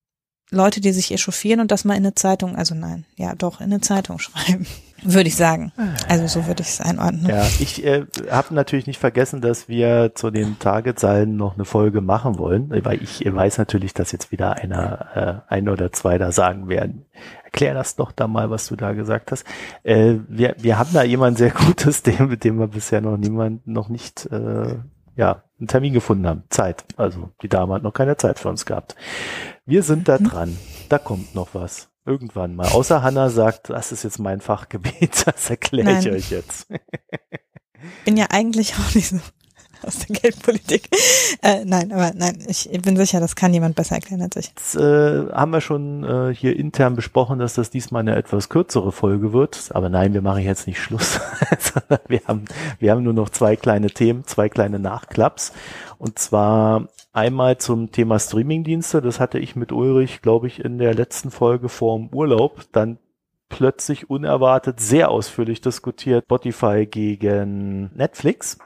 B: Leute, die sich echauffieren und das mal in eine Zeitung, also nein, ja doch, in eine Zeitung [LAUGHS] schreiben, würde ich sagen. Also so würde ich es einordnen.
A: Ja, ich äh, habe natürlich nicht vergessen, dass wir zu den Targetzahlen noch eine Folge machen wollen, weil ich weiß natürlich, dass jetzt wieder einer, äh, ein oder zwei da sagen werden, erklär das doch da mal, was du da gesagt hast. Äh, wir, wir haben da jemand sehr [LAUGHS] Gutes, dem, mit dem wir bisher noch niemand, noch nicht äh, ja, einen Termin gefunden haben. Zeit. Also die Dame hat noch keine Zeit für uns gehabt. Wir sind da mhm. dran. Da kommt noch was. Irgendwann mal. Außer Hanna sagt, das ist jetzt mein Fachgebiet. [LAUGHS] Das erkläre ich euch jetzt.
B: Bin ja eigentlich auch nicht so [LAUGHS] aus der Geldpolitik. Äh, nein, aber nein, ich bin sicher, das kann jemand besser erklären als ich.
A: Jetzt äh, haben wir schon äh, hier intern besprochen, dass das diesmal eine etwas kürzere Folge wird. Aber nein, wir machen jetzt nicht Schluss. [LAUGHS] wir, haben, wir haben nur noch zwei kleine Themen, zwei kleine Nachklaps. Und zwar einmal zum Thema Streamingdienste. Das hatte ich mit Ulrich, glaube ich, in der letzten Folge vorm Urlaub dann plötzlich unerwartet sehr ausführlich diskutiert. Spotify gegen Netflix.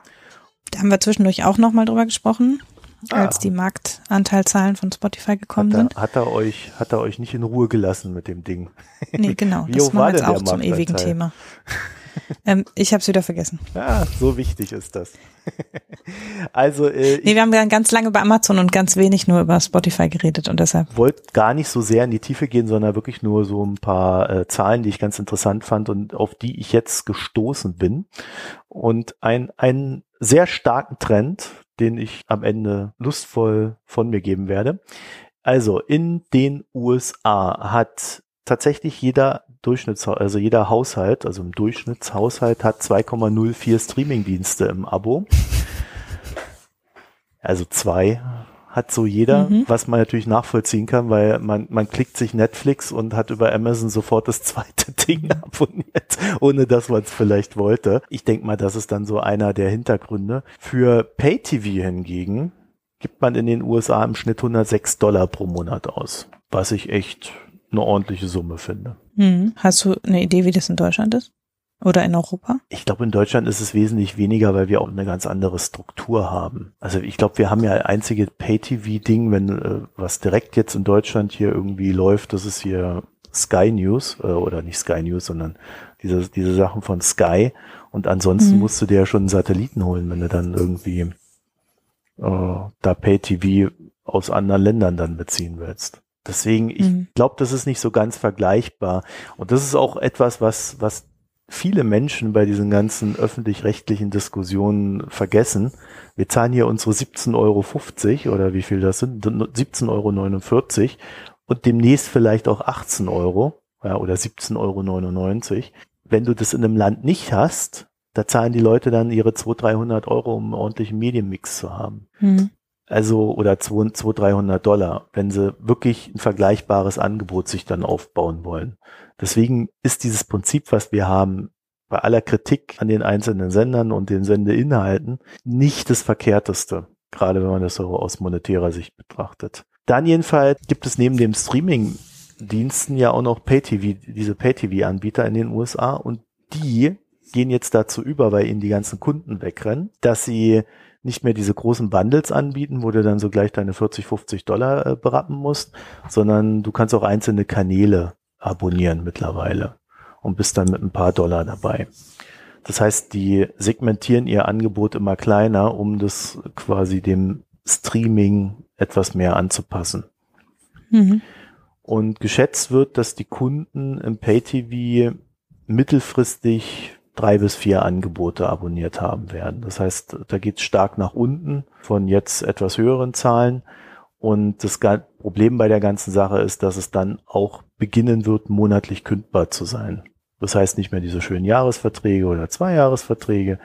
B: Da haben wir zwischendurch auch nochmal drüber gesprochen, ah. als die Marktanteilzahlen von Spotify gekommen
A: hat er,
B: sind.
A: Hat er euch, hat er euch nicht in Ruhe gelassen mit dem Ding?
B: Nee, genau. [LAUGHS]
A: Wie das war
B: jetzt auch zum ewigen Thema. [LAUGHS] [LAUGHS] ähm, ich habe es wieder vergessen.
A: Ja, so wichtig ist das. [LAUGHS] also äh,
B: nee, wir haben ganz lange über Amazon und ganz wenig nur über Spotify geredet und deshalb
A: wollte gar nicht so sehr in die Tiefe gehen, sondern wirklich nur so ein paar äh, Zahlen, die ich ganz interessant fand und auf die ich jetzt gestoßen bin. Und ein ein sehr starken Trend, den ich am Ende lustvoll von mir geben werde. Also in den USA hat tatsächlich jeder Durchschnitts, also jeder Haushalt, also im Durchschnittshaushalt hat 2,04 Streamingdienste im Abo. Also zwei hat so jeder, mhm. was man natürlich nachvollziehen kann, weil man, man klickt sich Netflix und hat über Amazon sofort das zweite [LAUGHS] Ding abonniert, ohne dass man es vielleicht wollte. Ich denke mal, das ist dann so einer der Hintergründe. Für Pay-TV hingegen gibt man in den USA im Schnitt 106 Dollar pro Monat aus, was ich echt eine ordentliche Summe finde.
B: Mhm. Hast du eine Idee, wie das in Deutschland ist? Oder in Europa?
A: Ich glaube, in Deutschland ist es wesentlich weniger, weil wir auch eine ganz andere Struktur haben. Also ich glaube, wir haben ja einzige Pay-TV-Ding, wenn äh, was direkt jetzt in Deutschland hier irgendwie läuft, das ist hier Sky News äh, oder nicht Sky News, sondern diese, diese Sachen von Sky. Und ansonsten mhm. musst du dir ja schon einen Satelliten holen, wenn du dann irgendwie äh, da Pay-TV aus anderen Ländern dann beziehen willst. Deswegen, ich mhm. glaube, das ist nicht so ganz vergleichbar. Und das ist auch etwas, was, was viele Menschen bei diesen ganzen öffentlich-rechtlichen Diskussionen vergessen. Wir zahlen hier unsere 17,50 Euro oder wie viel das sind, 17,49 Euro und demnächst vielleicht auch 18 Euro ja, oder 17,99 Euro. Wenn du das in einem Land nicht hast, da zahlen die Leute dann ihre 200, 300 Euro, um einen ordentlichen Medienmix zu haben. Mhm. Also, oder 200, 300 Dollar, wenn sie wirklich ein vergleichbares Angebot sich dann aufbauen wollen. Deswegen ist dieses Prinzip, was wir haben, bei aller Kritik an den einzelnen Sendern und den Sendeinhalten, nicht das Verkehrteste. Gerade wenn man das so aus monetärer Sicht betrachtet. Dann jedenfalls gibt es neben dem Streaming-Diensten ja auch noch Pay-TV, diese Pay-TV-Anbieter in den USA und die gehen jetzt dazu über, weil ihnen die ganzen Kunden wegrennen, dass sie nicht mehr diese großen Bundles anbieten, wo du dann so gleich deine 40, 50 Dollar äh, berappen musst, sondern du kannst auch einzelne Kanäle abonnieren mittlerweile und bist dann mit ein paar Dollar dabei. Das heißt, die segmentieren ihr Angebot immer kleiner, um das quasi dem Streaming etwas mehr anzupassen. Mhm. Und geschätzt wird, dass die Kunden im Pay-TV mittelfristig drei bis vier Angebote abonniert haben werden. Das heißt, da geht es stark nach unten von jetzt etwas höheren Zahlen. Und das Problem bei der ganzen Sache ist, dass es dann auch beginnen wird, monatlich kündbar zu sein. Das heißt nicht mehr diese schönen Jahresverträge oder Zweijahresverträge,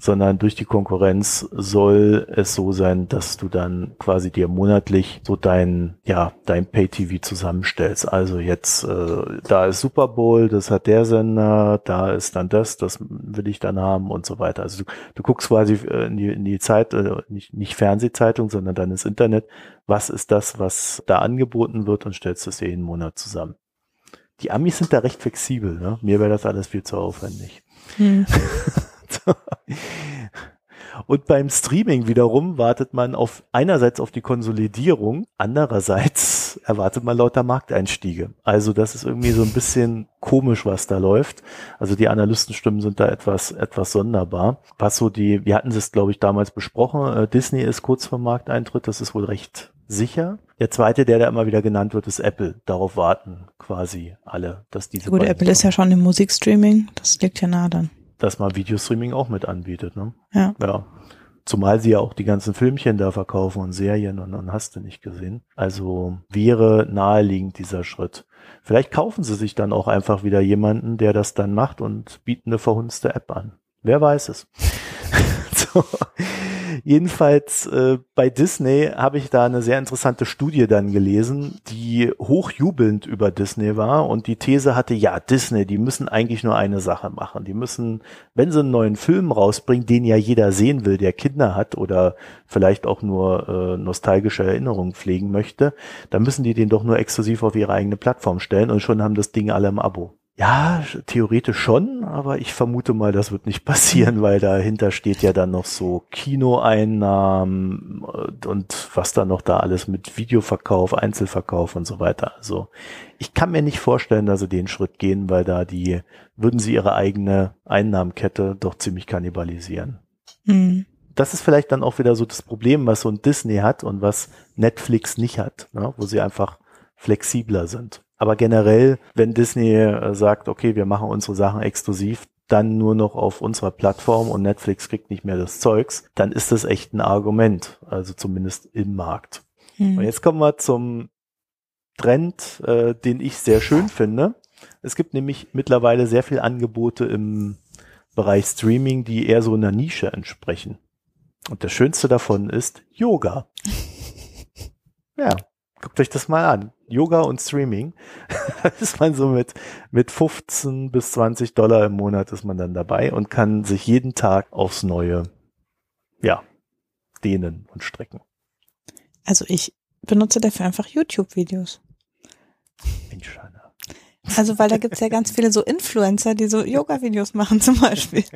A: sondern durch die Konkurrenz soll es so sein, dass du dann quasi dir monatlich so dein, ja, dein Pay-TV zusammenstellst. Also jetzt, äh, da ist Super Bowl, das hat der Sender, da ist dann das, das will ich dann haben und so weiter. Also du, du guckst quasi äh, in die, in die Zeit, äh, nicht, nicht Fernsehzeitung, sondern dann ins Internet, was ist das, was da angeboten wird und stellst dir jeden Monat zusammen. Die Amis sind da recht flexibel, ne? Mir wäre das alles viel zu aufwendig. Hm. [LAUGHS] [LAUGHS] Und beim Streaming wiederum wartet man auf einerseits auf die Konsolidierung, andererseits erwartet man lauter Markteinstiege. Also das ist irgendwie so ein bisschen komisch, was da läuft. Also die Analystenstimmen sind da etwas etwas sonderbar. Was so die, wir hatten es glaube ich damals besprochen. Äh, Disney ist kurz vor Markteintritt, das ist wohl recht sicher. Der zweite, der da immer wieder genannt wird, ist Apple. Darauf warten quasi alle, dass diese.
B: Gut, Apple ist ja schon im Musikstreaming, das liegt ja nah dann
A: dass man Videostreaming auch mit anbietet. Ne?
B: Ja.
A: ja. Zumal sie ja auch die ganzen Filmchen da verkaufen und Serien und dann hast du nicht gesehen. Also wäre naheliegend dieser Schritt. Vielleicht kaufen sie sich dann auch einfach wieder jemanden, der das dann macht und bieten eine verhunzte App an. Wer weiß es. [LAUGHS] so. Jedenfalls äh, bei Disney habe ich da eine sehr interessante Studie dann gelesen, die hochjubelnd über Disney war und die These hatte, ja, Disney, die müssen eigentlich nur eine Sache machen. Die müssen, wenn sie einen neuen Film rausbringen, den ja jeder sehen will, der Kinder hat oder vielleicht auch nur äh, nostalgische Erinnerungen pflegen möchte, dann müssen die den doch nur exklusiv auf ihre eigene Plattform stellen und schon haben das Ding alle im Abo. Ja, theoretisch schon, aber ich vermute mal, das wird nicht [LAUGHS] passieren, weil dahinter steht ja dann noch so Kinoeinnahmen und was da noch da alles mit Videoverkauf, Einzelverkauf und so weiter. Also ich kann mir nicht vorstellen, dass sie den Schritt gehen, weil da die, würden sie ihre eigene Einnahmenkette doch ziemlich kannibalisieren. Mhm. Das ist vielleicht dann auch wieder so das Problem, was so ein Disney hat und was Netflix nicht hat, ne? wo sie einfach flexibler sind. Aber generell, wenn Disney äh, sagt, okay, wir machen unsere Sachen exklusiv, dann nur noch auf unserer Plattform und Netflix kriegt nicht mehr das Zeugs, dann ist das echt ein Argument, also zumindest im Markt. Mhm. Und jetzt kommen wir zum Trend, äh, den ich sehr schön finde. Es gibt nämlich mittlerweile sehr viel Angebote im Bereich Streaming, die eher so einer Nische entsprechen. Und das Schönste davon ist Yoga. [LAUGHS] Ja, guckt euch das mal an. Yoga und Streaming. [LAUGHS] da ist man so mit, mit 15 bis 20 Dollar im Monat ist man dann dabei und kann sich jeden Tag aufs Neue, ja, dehnen und strecken.
B: Also ich benutze dafür einfach YouTube-Videos. Mensch, Anna. Also, weil da [LAUGHS] gibt's ja ganz viele so Influencer, die so Yoga-Videos machen zum Beispiel. [LAUGHS]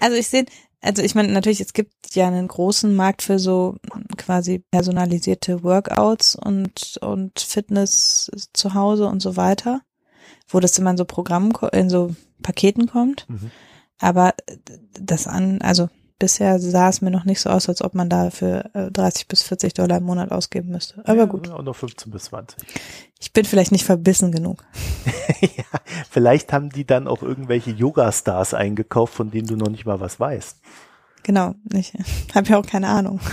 B: Also ich sehe, also ich meine, natürlich, es gibt ja einen großen Markt für so quasi personalisierte Workouts und, und Fitness zu Hause und so weiter, wo das immer in so Programmen, in so Paketen kommt. Mhm. Aber das an, also bisher sah es mir noch nicht so aus, als ob man dafür 30 äh, bis 40 Dollar im Monat ausgeben müsste. Aber ja, gut.
A: Und noch 15 bis 20.
B: Ich bin vielleicht nicht verbissen genug. [LAUGHS]
A: ja, vielleicht haben die dann auch irgendwelche Yoga-Stars eingekauft, von denen du noch nicht mal was weißt.
B: Genau, ich [LAUGHS] habe ja auch keine Ahnung. [LAUGHS]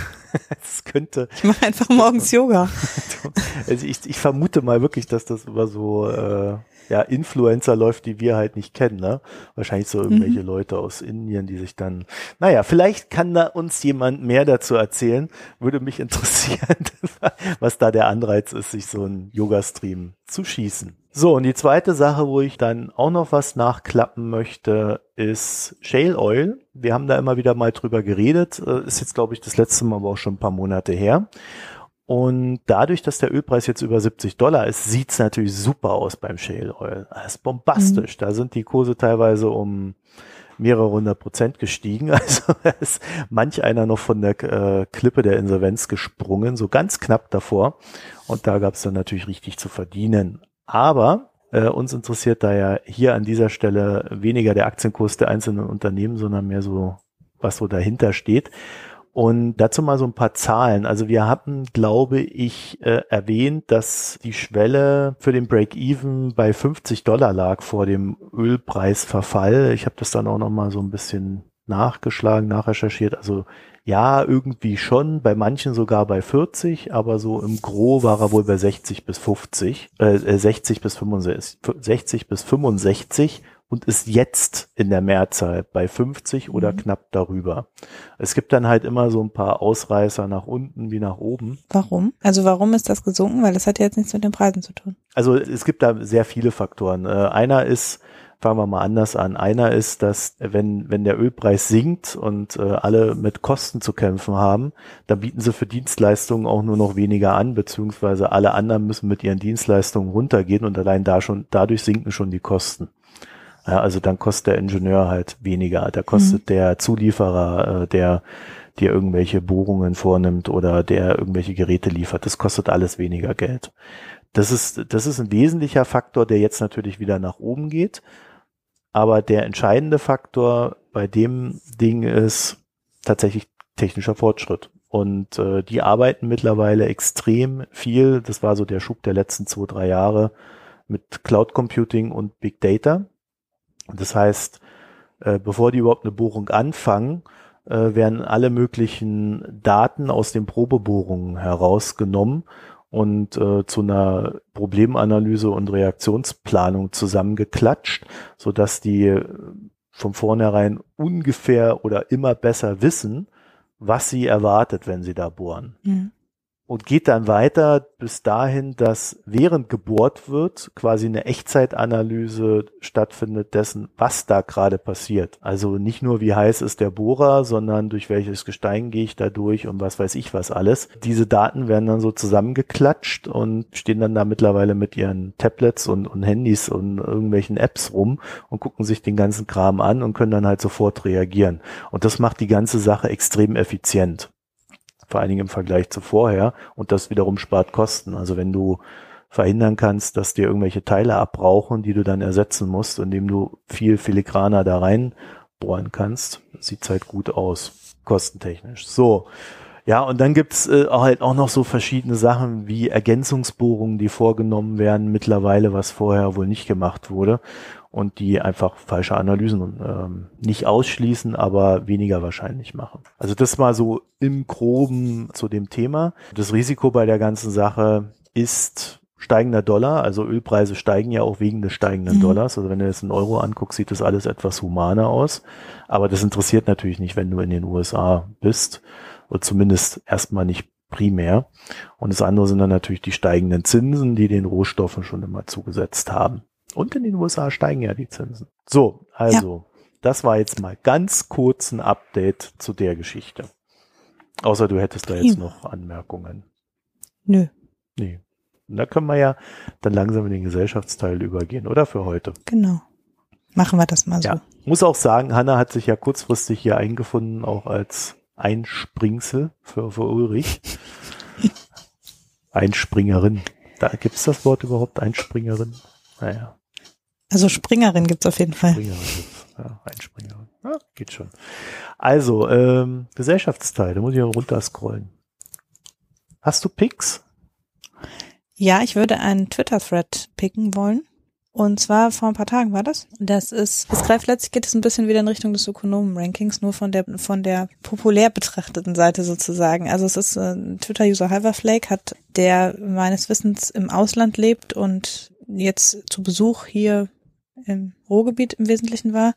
A: Das könnte.
B: Ich mache einfach morgens Yoga. [LAUGHS]
A: Also ich, ich vermute mal wirklich, dass das über so äh, ja, Influencer läuft, die wir halt nicht kennen, ne? Wahrscheinlich so irgendwelche mhm. Leute aus Indien, die sich dann, naja, vielleicht kann da uns jemand mehr dazu erzählen. Würde mich interessieren, was da der Anreiz ist, sich so einen Yoga-Stream zu schießen. So, und die zweite Sache, wo ich dann auch noch was nachklappen möchte, ist Shale Oil. Wir haben da immer wieder mal drüber geredet. Äh, ist jetzt, glaube ich, das letzte Mal aber auch schon ein paar Monate her. Und dadurch, dass der Ölpreis jetzt über 70 Dollar ist, sieht's natürlich super aus beim Shale Oil. Das ist bombastisch. Mhm. Da sind die Kurse teilweise um mehrere hundert Prozent gestiegen. [LAUGHS] Also ist manch einer noch von der äh, Klippe der Insolvenz gesprungen, so ganz knapp davor. Und da gab's dann natürlich richtig zu verdienen. Aber äh, uns interessiert da ja hier an dieser Stelle weniger der Aktienkurs der einzelnen Unternehmen, sondern mehr so, was so dahinter steht. Und dazu mal so ein paar Zahlen. Also wir hatten, glaube ich, äh, erwähnt, dass die Schwelle für den Break-Even bei 50 Dollar lag vor dem Ölpreisverfall. Ich habe das dann auch noch mal so ein bisschen nachgeschlagen, nachrecherchiert. Also ja, irgendwie schon, bei manchen sogar bei 40, aber so im Gro war er wohl bei 60 bis 50, äh, 60 bis 65, 60 bis 65 und ist jetzt in der Mehrzahl bei 50 oder mhm. knapp darüber. Es gibt dann halt immer so ein paar Ausreißer nach unten wie nach oben.
B: Warum? Also warum ist das gesunken? Weil das hat ja jetzt nichts mit den Preisen zu tun.
A: Also es gibt da sehr viele Faktoren. Äh, einer ist, fangen wir mal anders an. Einer ist, dass wenn, wenn der Ölpreis sinkt und äh, alle mit Kosten zu kämpfen haben, dann bieten sie für Dienstleistungen auch nur noch weniger an, beziehungsweise alle anderen müssen mit ihren Dienstleistungen runtergehen und allein da schon, dadurch sinken schon die Kosten. Ja, also dann kostet der Ingenieur halt weniger. Da kostet mhm. der Zulieferer, äh, der dir irgendwelche Bohrungen vornimmt oder der irgendwelche Geräte liefert, das kostet alles weniger Geld. Das ist, das ist ein wesentlicher Faktor, der jetzt natürlich wieder nach oben geht. Aber der entscheidende Faktor bei dem Ding ist tatsächlich technischer Fortschritt. Und äh, die arbeiten mittlerweile extrem viel. Das war so der Schub der letzten zwei, drei Jahre mit Cloud Computing und Big Data. Das heißt, äh, bevor die überhaupt eine Bohrung anfangen, äh, werden alle möglichen Daten aus den Probebohrungen herausgenommen und äh, zu einer Problemanalyse und Reaktionsplanung zusammengeklatscht, so dass die äh, von vornherein ungefähr oder immer besser wissen, was sie erwartet, wenn sie da bohren. Mhm und geht dann weiter bis dahin, dass während gebohrt wird, quasi eine Echtzeitanalyse stattfindet dessen, was da gerade passiert. Also nicht nur wie heiß ist der Bohrer, sondern durch welches Gestein gehe ich da durch und was weiß ich was alles. Diese Daten werden dann so zusammengeklatscht und stehen dann da mittlerweile mit ihren Tablets und, und Handys und irgendwelchen Apps rum und gucken sich den ganzen Kram an und können dann halt sofort reagieren. Und das macht die ganze Sache extrem effizient vor allen Dingen im Vergleich zu vorher. Und das wiederum spart Kosten. Also wenn du verhindern kannst, dass dir irgendwelche Teile abbrauchen, die du dann ersetzen musst, indem du viel Filigraner da reinbohren kannst, sieht's halt gut aus, kostentechnisch. So. Ja, und dann gibt's äh, halt auch noch so verschiedene Sachen wie Ergänzungsbohrungen, die vorgenommen werden mittlerweile, was vorher wohl nicht gemacht wurde und die einfach falsche Analysen ähm, nicht ausschließen, aber weniger wahrscheinlich machen. Also das mal so im groben zu dem Thema. Das Risiko bei der ganzen Sache ist steigender Dollar, also Ölpreise steigen ja auch wegen des steigenden mhm. Dollars. Also wenn du jetzt einen Euro anguckst, sieht das alles etwas humaner aus. Aber das interessiert natürlich nicht, wenn du in den USA bist. Oder zumindest erstmal nicht primär. Und das andere sind dann natürlich die steigenden Zinsen, die den Rohstoffen schon immer zugesetzt haben. Und in den USA steigen ja die Zinsen. So, also, ja. das war jetzt mal ganz kurz ein Update zu der Geschichte. Außer du hättest da jetzt noch Anmerkungen.
B: Nö.
A: Nee. Und da können wir ja dann langsam in den Gesellschaftsteil übergehen, oder für heute?
B: Genau. Machen wir das mal so. Ja.
A: Muss auch sagen, Hanna hat sich ja kurzfristig hier eingefunden, auch als Einspringsel für, für Ulrich. [LAUGHS] Einspringerin. Da gibt's das Wort überhaupt, Einspringerin? Naja.
B: Also Springerin gibt's auf jeden Fall.
A: Springerin gibt's. Ja, ein Springerin. Ja, geht schon. Also, ähm, Gesellschaftsteil, da muss ich ja runter scrollen. Hast du Picks?
B: Ja, ich würde einen Twitter-Thread picken wollen. Und zwar vor ein paar Tagen war das. Das ist, es greift letztlich geht es ein bisschen wieder in Richtung des Ökonomen-Rankings, nur von der, von der populär betrachteten Seite sozusagen. Also es ist äh, Twitter-User Halverflake hat, der meines Wissens im Ausland lebt und jetzt zu Besuch hier im Ruhrgebiet im Wesentlichen war,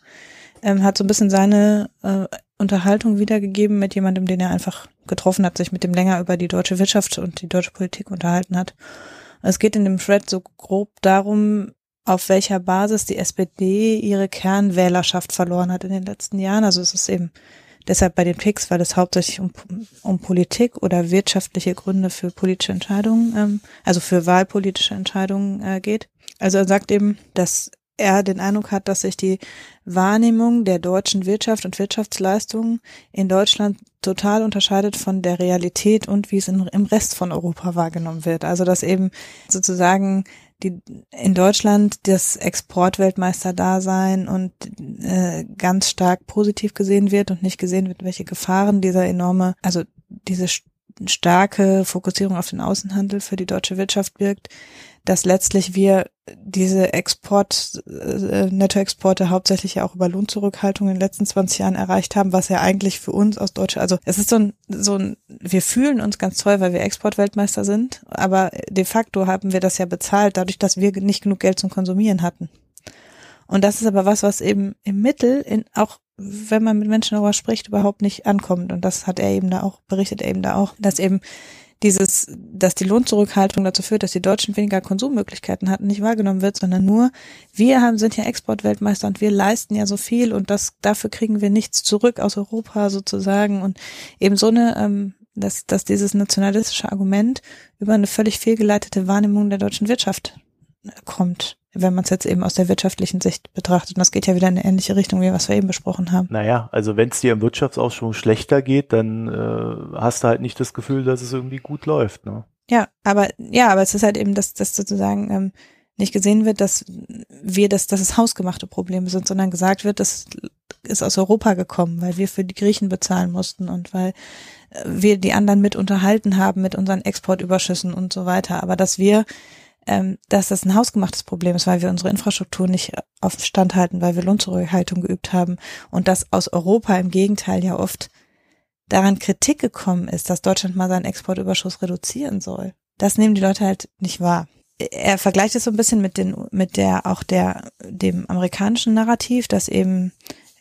B: ähm, hat so ein bisschen seine äh, Unterhaltung wiedergegeben mit jemandem, den er einfach getroffen hat, sich mit dem länger über die deutsche Wirtschaft und die deutsche Politik unterhalten hat. Es geht in dem Thread so grob darum, auf welcher Basis die SPD ihre Kernwählerschaft verloren hat in den letzten Jahren. Also es ist eben deshalb bei den Picks, weil es hauptsächlich um, um Politik oder wirtschaftliche Gründe für politische Entscheidungen, ähm, also für wahlpolitische Entscheidungen äh, geht. Also er sagt eben, dass er den Eindruck hat, dass sich die Wahrnehmung der deutschen Wirtschaft und Wirtschaftsleistungen in Deutschland total unterscheidet von der Realität und wie es in, im Rest von Europa wahrgenommen wird. Also dass eben sozusagen die in Deutschland das Exportweltmeister-Dasein und äh, ganz stark positiv gesehen wird und nicht gesehen wird, welche Gefahren dieser enorme, also diese starke Fokussierung auf den Außenhandel für die deutsche Wirtschaft birgt, dass letztlich wir diese Export, äh, Nettoexporte hauptsächlich ja auch über Lohnzurückhaltung in den letzten 20 Jahren erreicht haben, was ja eigentlich für uns aus Deutschland, also es ist so ein, so ein, wir fühlen uns ganz toll, weil wir Exportweltmeister sind, aber de facto haben wir das ja bezahlt, dadurch, dass wir nicht genug Geld zum Konsumieren hatten. Und das ist aber was, was eben im Mittel, in, auch wenn man mit Menschen darüber spricht, überhaupt nicht ankommt. Und das hat er eben da auch, berichtet er eben da auch, dass eben dieses, dass die Lohnzurückhaltung dazu führt, dass die Deutschen weniger Konsummöglichkeiten hatten, nicht wahrgenommen wird, sondern nur, wir haben, sind ja Exportweltmeister und wir leisten ja so viel und das, dafür kriegen wir nichts zurück aus Europa sozusagen. Und eben so eine, ähm, dass, dass dieses nationalistische Argument über eine völlig fehlgeleitete Wahrnehmung der deutschen Wirtschaft kommt wenn man es jetzt eben aus der wirtschaftlichen Sicht betrachtet. Und das geht ja wieder in eine ähnliche Richtung, wie was wir eben besprochen haben.
A: Naja, also wenn es dir im Wirtschaftsausschwung schlechter geht, dann äh, hast du halt nicht das Gefühl, dass es irgendwie gut läuft. Ne?
B: Ja, aber ja, aber es ist halt eben, dass das sozusagen ähm, nicht gesehen wird, dass wir das, dass es hausgemachte Probleme sind, sondern gesagt wird, das ist aus Europa gekommen, weil wir für die Griechen bezahlen mussten und weil äh, wir die anderen mit unterhalten haben mit unseren Exportüberschüssen und so weiter. Aber dass wir ähm, dass das ein hausgemachtes Problem ist, weil wir unsere Infrastruktur nicht auf Stand halten, weil wir Lohnzurückhaltung geübt haben und dass aus Europa im Gegenteil ja oft daran Kritik gekommen ist, dass Deutschland mal seinen Exportüberschuss reduzieren soll. Das nehmen die Leute halt nicht wahr. Er vergleicht es so ein bisschen mit den, mit der, auch der, dem amerikanischen Narrativ, dass eben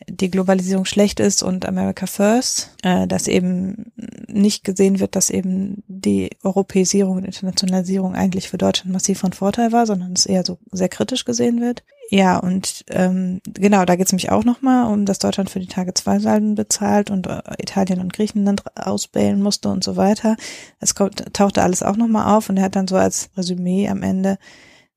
B: die Globalisierung schlecht ist und America First, äh, dass eben nicht gesehen wird, dass eben die Europäisierung und Internationalisierung eigentlich für Deutschland massiv von Vorteil war, sondern es eher so sehr kritisch gesehen wird. Ja, und ähm, genau, da geht es nämlich auch nochmal um, dass Deutschland für die Tage zwei Salden bezahlt und äh, Italien und Griechenland ausbählen musste und so weiter. Es kommt, tauchte alles auch nochmal auf und er hat dann so als Resümee am Ende,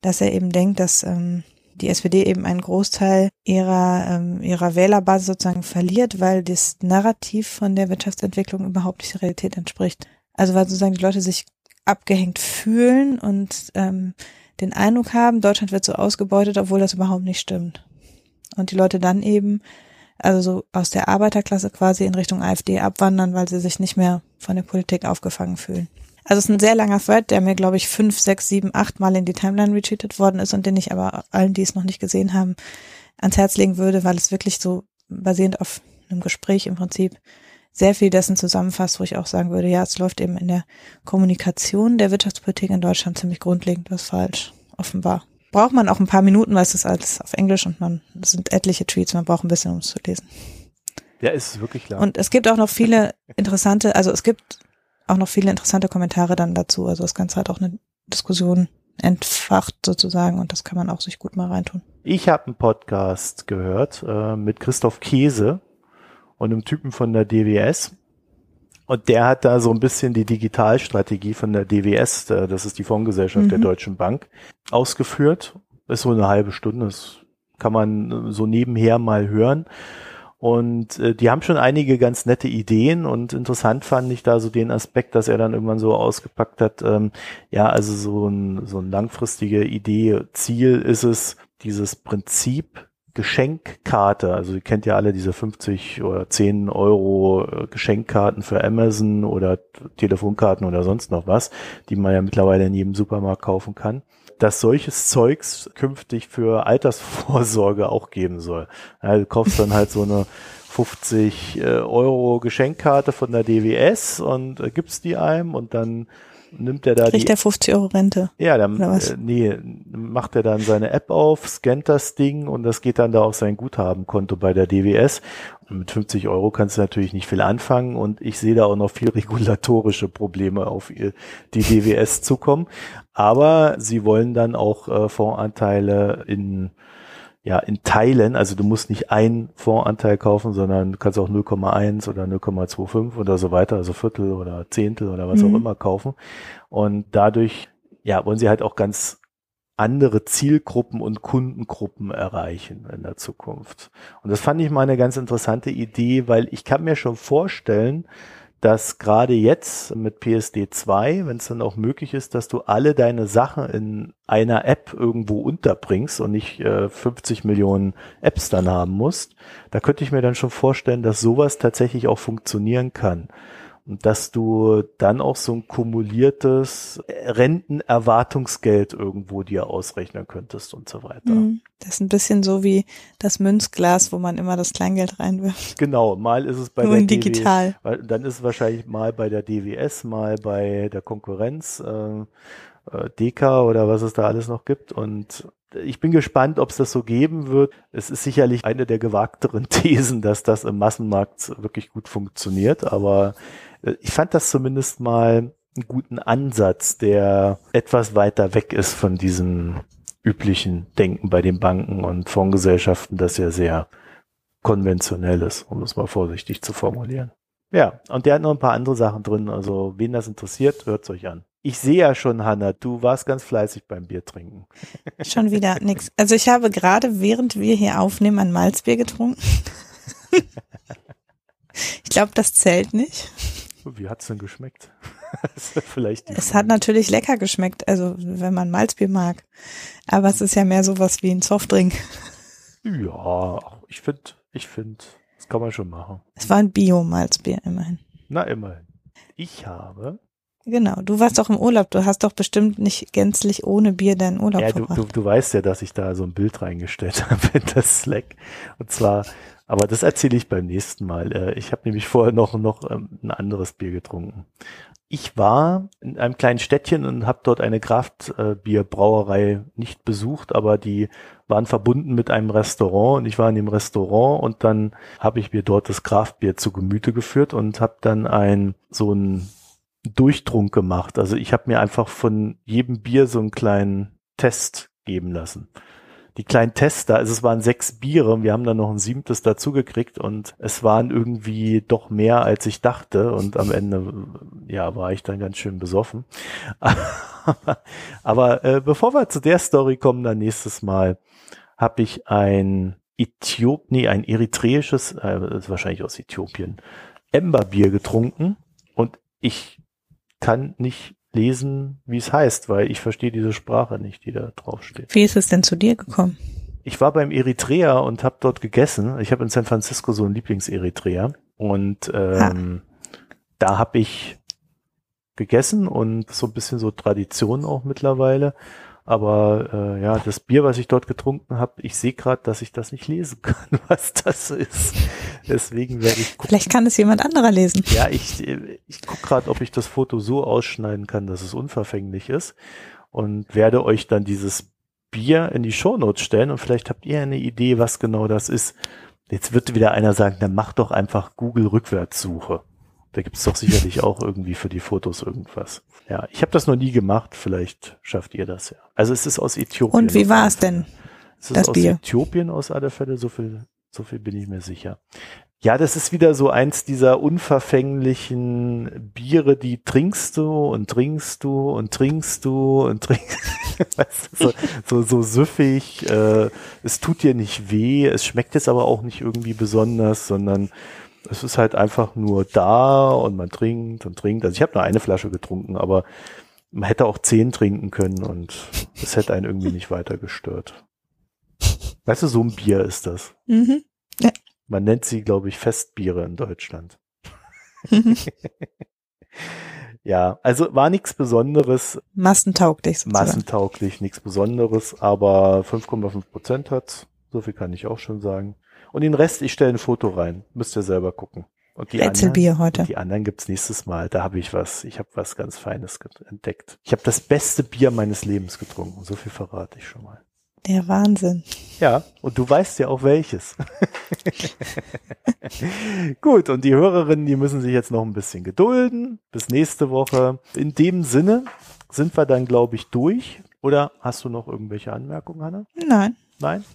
B: dass er eben denkt, dass ähm, die SPD eben einen Großteil ihrer, ähm, ihrer Wählerbasis sozusagen verliert, weil das Narrativ von der Wirtschaftsentwicklung überhaupt nicht der Realität entspricht. Also weil sozusagen die Leute sich abgehängt fühlen und ähm, den Eindruck haben, Deutschland wird so ausgebeutet, obwohl das überhaupt nicht stimmt. Und die Leute dann eben, also so aus der Arbeiterklasse quasi in Richtung AfD abwandern, weil sie sich nicht mehr von der Politik aufgefangen fühlen. Also es ist ein sehr langer Thread, der mir, glaube ich, fünf, sechs, sieben, acht Mal in die Timeline retweetet worden ist und den ich aber allen, die es noch nicht gesehen haben, ans Herz legen würde, weil es wirklich so basierend auf einem Gespräch im Prinzip sehr viel dessen zusammenfasst, wo ich auch sagen würde, ja, es läuft eben in der Kommunikation der Wirtschaftspolitik in Deutschland ziemlich grundlegend was falsch, offenbar. Braucht man auch ein paar Minuten, weil es ist alles auf Englisch und man, es sind etliche Tweets, man braucht ein bisschen, um es zu lesen.
A: Ja, ist wirklich klar.
B: Und es gibt auch noch viele interessante, also es gibt auch noch viele interessante Kommentare dann dazu. Also das Ganze hat auch eine Diskussion entfacht sozusagen und das kann man auch sich gut mal reintun.
A: Ich habe einen Podcast gehört äh, mit Christoph Käse und einem Typen von der DWS. Und der hat da so ein bisschen die Digitalstrategie von der DWS, äh, das ist die Fondsgesellschaft mhm. der Deutschen Bank, ausgeführt. Ist so eine halbe Stunde, das kann man so nebenher mal hören. Und äh, die haben schon einige ganz nette Ideen und interessant fand ich da so den Aspekt, dass er dann irgendwann so ausgepackt hat, ähm, ja, also so ein, so ein langfristige Idee, Ziel ist es, dieses Prinzip Geschenkkarte, also ihr kennt ja alle diese 50 oder 10 Euro äh, Geschenkkarten für Amazon oder Telefonkarten oder sonst noch was, die man ja mittlerweile in jedem Supermarkt kaufen kann dass solches Zeugs künftig für Altersvorsorge auch geben soll. Ja, du kaufst dann halt so eine 50 äh, Euro Geschenkkarte von der DWS und äh, gibst die einem und dann nimmt er da
B: Kriegt die. der 50 Euro Rente?
A: Ja, dann, äh, nee, macht er dann seine App auf, scannt das Ding und das geht dann da auf sein Guthabenkonto bei der DWS. Und mit 50 Euro kannst du natürlich nicht viel anfangen und ich sehe da auch noch viel regulatorische Probleme auf die DWS zukommen. Aber sie wollen dann auch äh, Fondsanteile in ja, in Teilen, also du musst nicht ein Fondsanteil kaufen, sondern du kannst auch 0,1 oder 0,25 oder so weiter, also Viertel oder Zehntel oder was mhm. auch immer kaufen. Und dadurch, ja, wollen sie halt auch ganz andere Zielgruppen und Kundengruppen erreichen in der Zukunft. Und das fand ich mal eine ganz interessante Idee, weil ich kann mir schon vorstellen, dass gerade jetzt mit PSD 2, wenn es dann auch möglich ist, dass du alle deine Sachen in einer App irgendwo unterbringst und nicht äh, 50 Millionen Apps dann haben musst, da könnte ich mir dann schon vorstellen, dass sowas tatsächlich auch funktionieren kann dass du dann auch so ein kumuliertes Rentenerwartungsgeld irgendwo dir ausrechnen könntest und so weiter. Mhm.
B: Das ist ein bisschen so wie das Münzglas, wo man immer das Kleingeld reinwirft.
A: Genau, mal ist es bei
B: Nur der digital.
A: DW, dann ist es wahrscheinlich mal bei der DWS, mal bei der Konkurrenz. Äh, äh, Deka oder was es da alles noch gibt. Und ich bin gespannt, ob es das so geben wird. Es ist sicherlich eine der gewagteren [LAUGHS] Thesen, dass das im Massenmarkt wirklich gut funktioniert. Aber äh, ich fand das zumindest mal einen guten Ansatz, der etwas weiter weg ist von diesem üblichen Denken bei den Banken und Fondsgesellschaften, das ja sehr konventionell ist, um es mal vorsichtig zu formulieren. Ja, und der hat noch ein paar andere Sachen drin. Also, wen das interessiert, hört's euch an. Ich sehe ja schon, Hanna, du warst ganz fleißig beim Bier trinken. [LAUGHS]
B: Schon wieder nix. Also ich habe gerade, während wir hier aufnehmen, ein Malzbier getrunken. [LAUGHS] ich glaube, das zählt nicht.
A: Wie hat's denn geschmeckt? [LAUGHS] Vielleicht
B: es hat natürlich lecker geschmeckt, also wenn man Malzbier mag. Aber es ist ja mehr sowas wie ein Softdrink.
A: Ja, ich finde, ich finde, das kann man schon machen.
B: Es war ein Bio-Malzbier immerhin.
A: Na, immerhin. Ich habe
B: Genau, du warst doch im Urlaub, du hast doch bestimmt nicht gänzlich ohne Bier deinen Urlaub
A: ja, du, du, du weißt ja, dass ich da so ein Bild reingestellt [LAUGHS] habe in das Slack. Und zwar, aber das erzähle ich beim nächsten Mal. Äh, ich habe nämlich vorher noch, noch ähm, ein anderes Bier getrunken. Ich war in einem kleinen Städtchen und habe dort eine Kraftbierbrauerei nicht besucht, aber die waren verbunden mit einem Restaurant und ich war in dem Restaurant und dann habe ich mir dort das Kraftbier zu Gemüte geführt und habe dann ein so ein Durchtrunk gemacht. Also ich habe mir einfach von jedem Bier so einen kleinen Test geben lassen. Die kleinen Tester, also es waren sechs Biere und wir haben dann noch ein siebtes dazugekriegt und es waren irgendwie doch mehr, als ich dachte und am Ende, ja, war ich dann ganz schön besoffen. [LAUGHS] Aber äh, bevor wir zu der Story kommen, dann nächstes Mal habe ich ein Äthiop, nee, ein eritreisches, äh, ist wahrscheinlich aus Äthiopien, Emberbier getrunken und ich kann nicht lesen, wie es heißt, weil ich verstehe diese Sprache nicht, die da drauf steht.
B: Wie ist es denn zu dir gekommen?
A: Ich war beim Eritrea und habe dort gegessen. Ich habe in San Francisco so einen Lieblings-Eritrea und ähm, ah. da habe ich gegessen und so ein bisschen so Tradition auch mittlerweile. Aber äh, ja, das Bier, was ich dort getrunken habe, ich sehe gerade, dass ich das nicht lesen [LAUGHS] kann, was das ist. Deswegen werde ich
B: gucken. Vielleicht kann es jemand anderer lesen.
A: Ja, ich, ich gucke gerade, ob ich das Foto so ausschneiden kann, dass es unverfänglich ist. Und werde euch dann dieses Bier in die Shownotes stellen und vielleicht habt ihr eine Idee, was genau das ist. Jetzt wird wieder einer sagen, dann mach doch einfach Google Rückwärtssuche. Da gibt es doch sicherlich auch irgendwie für die Fotos irgendwas. Ja, ich habe das noch nie gemacht. Vielleicht schafft ihr das ja. Also es ist aus Äthiopien.
B: Und wie war es denn?
A: Es ist das aus Bier? Äthiopien aus aller Fälle. So viel, so viel bin ich mir sicher. Ja, das ist wieder so eins dieser unverfänglichen Biere, die trinkst du und trinkst du und trinkst du und trinkst. [LAUGHS] so, so, so süffig. Äh, es tut dir nicht weh. Es schmeckt jetzt aber auch nicht irgendwie besonders, sondern es ist halt einfach nur da und man trinkt und trinkt. Also ich habe nur eine Flasche getrunken, aber man hätte auch zehn trinken können und es hätte einen irgendwie nicht weiter gestört. Weißt du, so ein Bier ist das. Mhm. Ja. Man nennt sie, glaube ich, Festbiere in Deutschland. Mhm. [LAUGHS] ja, also war nichts Besonderes.
B: Massentauglich
A: sozusagen. Massentauglich, nichts Besonderes, aber 5,5 Prozent hat's. So viel kann ich auch schon sagen. Und den Rest, ich stelle ein Foto rein. Müsst ihr selber gucken.
B: Und die Rätselbier anderen, heute.
A: Die anderen gibt's nächstes Mal. Da habe ich was. Ich habe was ganz Feines entdeckt. Ich habe das beste Bier meines Lebens getrunken. So viel verrate ich schon mal.
B: Der Wahnsinn.
A: Ja, und du weißt ja auch welches. [LAUGHS] Gut, und die Hörerinnen, die müssen sich jetzt noch ein bisschen gedulden. Bis nächste Woche. In dem Sinne sind wir dann, glaube ich, durch. Oder hast du noch irgendwelche Anmerkungen, Hanna?
B: Nein.
A: Nein?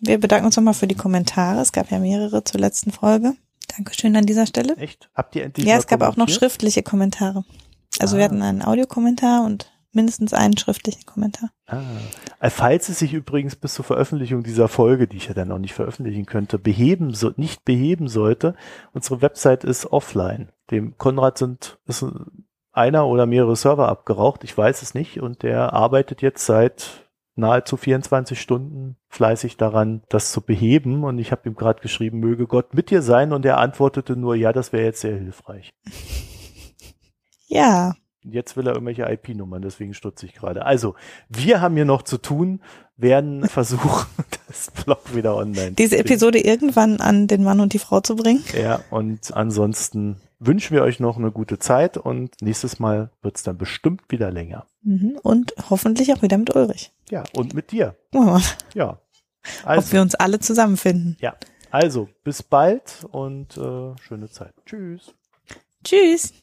B: Wir bedanken uns nochmal für die Kommentare. Es gab ja mehrere zur letzten Folge. Dankeschön an dieser Stelle.
A: Echt? Habt ihr endlich
B: Ja, es gab auch noch schriftliche Kommentare. Also ah. wir hatten einen Audiokommentar und mindestens einen schriftlichen Kommentar.
A: Ah. Äh, falls es sich übrigens bis zur Veröffentlichung dieser Folge, die ich ja dann auch nicht veröffentlichen könnte, beheben so, nicht beheben sollte, unsere Website ist offline. Dem Konrad sind ist einer oder mehrere Server abgeraucht, ich weiß es nicht, und der arbeitet jetzt seit nahezu 24 Stunden fleißig daran, das zu beheben. Und ich habe ihm gerade geschrieben, möge Gott mit dir sein. Und er antwortete nur, ja, das wäre jetzt sehr hilfreich. [LAUGHS]
B: Ja.
A: Jetzt will er irgendwelche IP-Nummern, deswegen stutze ich gerade. Also, wir haben hier noch zu tun, werden [LAUGHS] versuchen, [LAUGHS] das Blog wieder online
B: Diese Episode irgendwann an den Mann und die Frau zu bringen.
A: Ja, und ansonsten wünschen wir euch noch eine gute Zeit und nächstes Mal wird's dann bestimmt wieder länger.
B: Mhm. Und hoffentlich auch wieder mit Ulrich.
A: Ja, und mit dir.
B: Oh,
A: Ja.
B: Ob
A: Also,
B: wir uns alle zusammenfinden.
A: ja. also bis bald und äh, schöne Zeit. Tschüss.
B: Tschüss.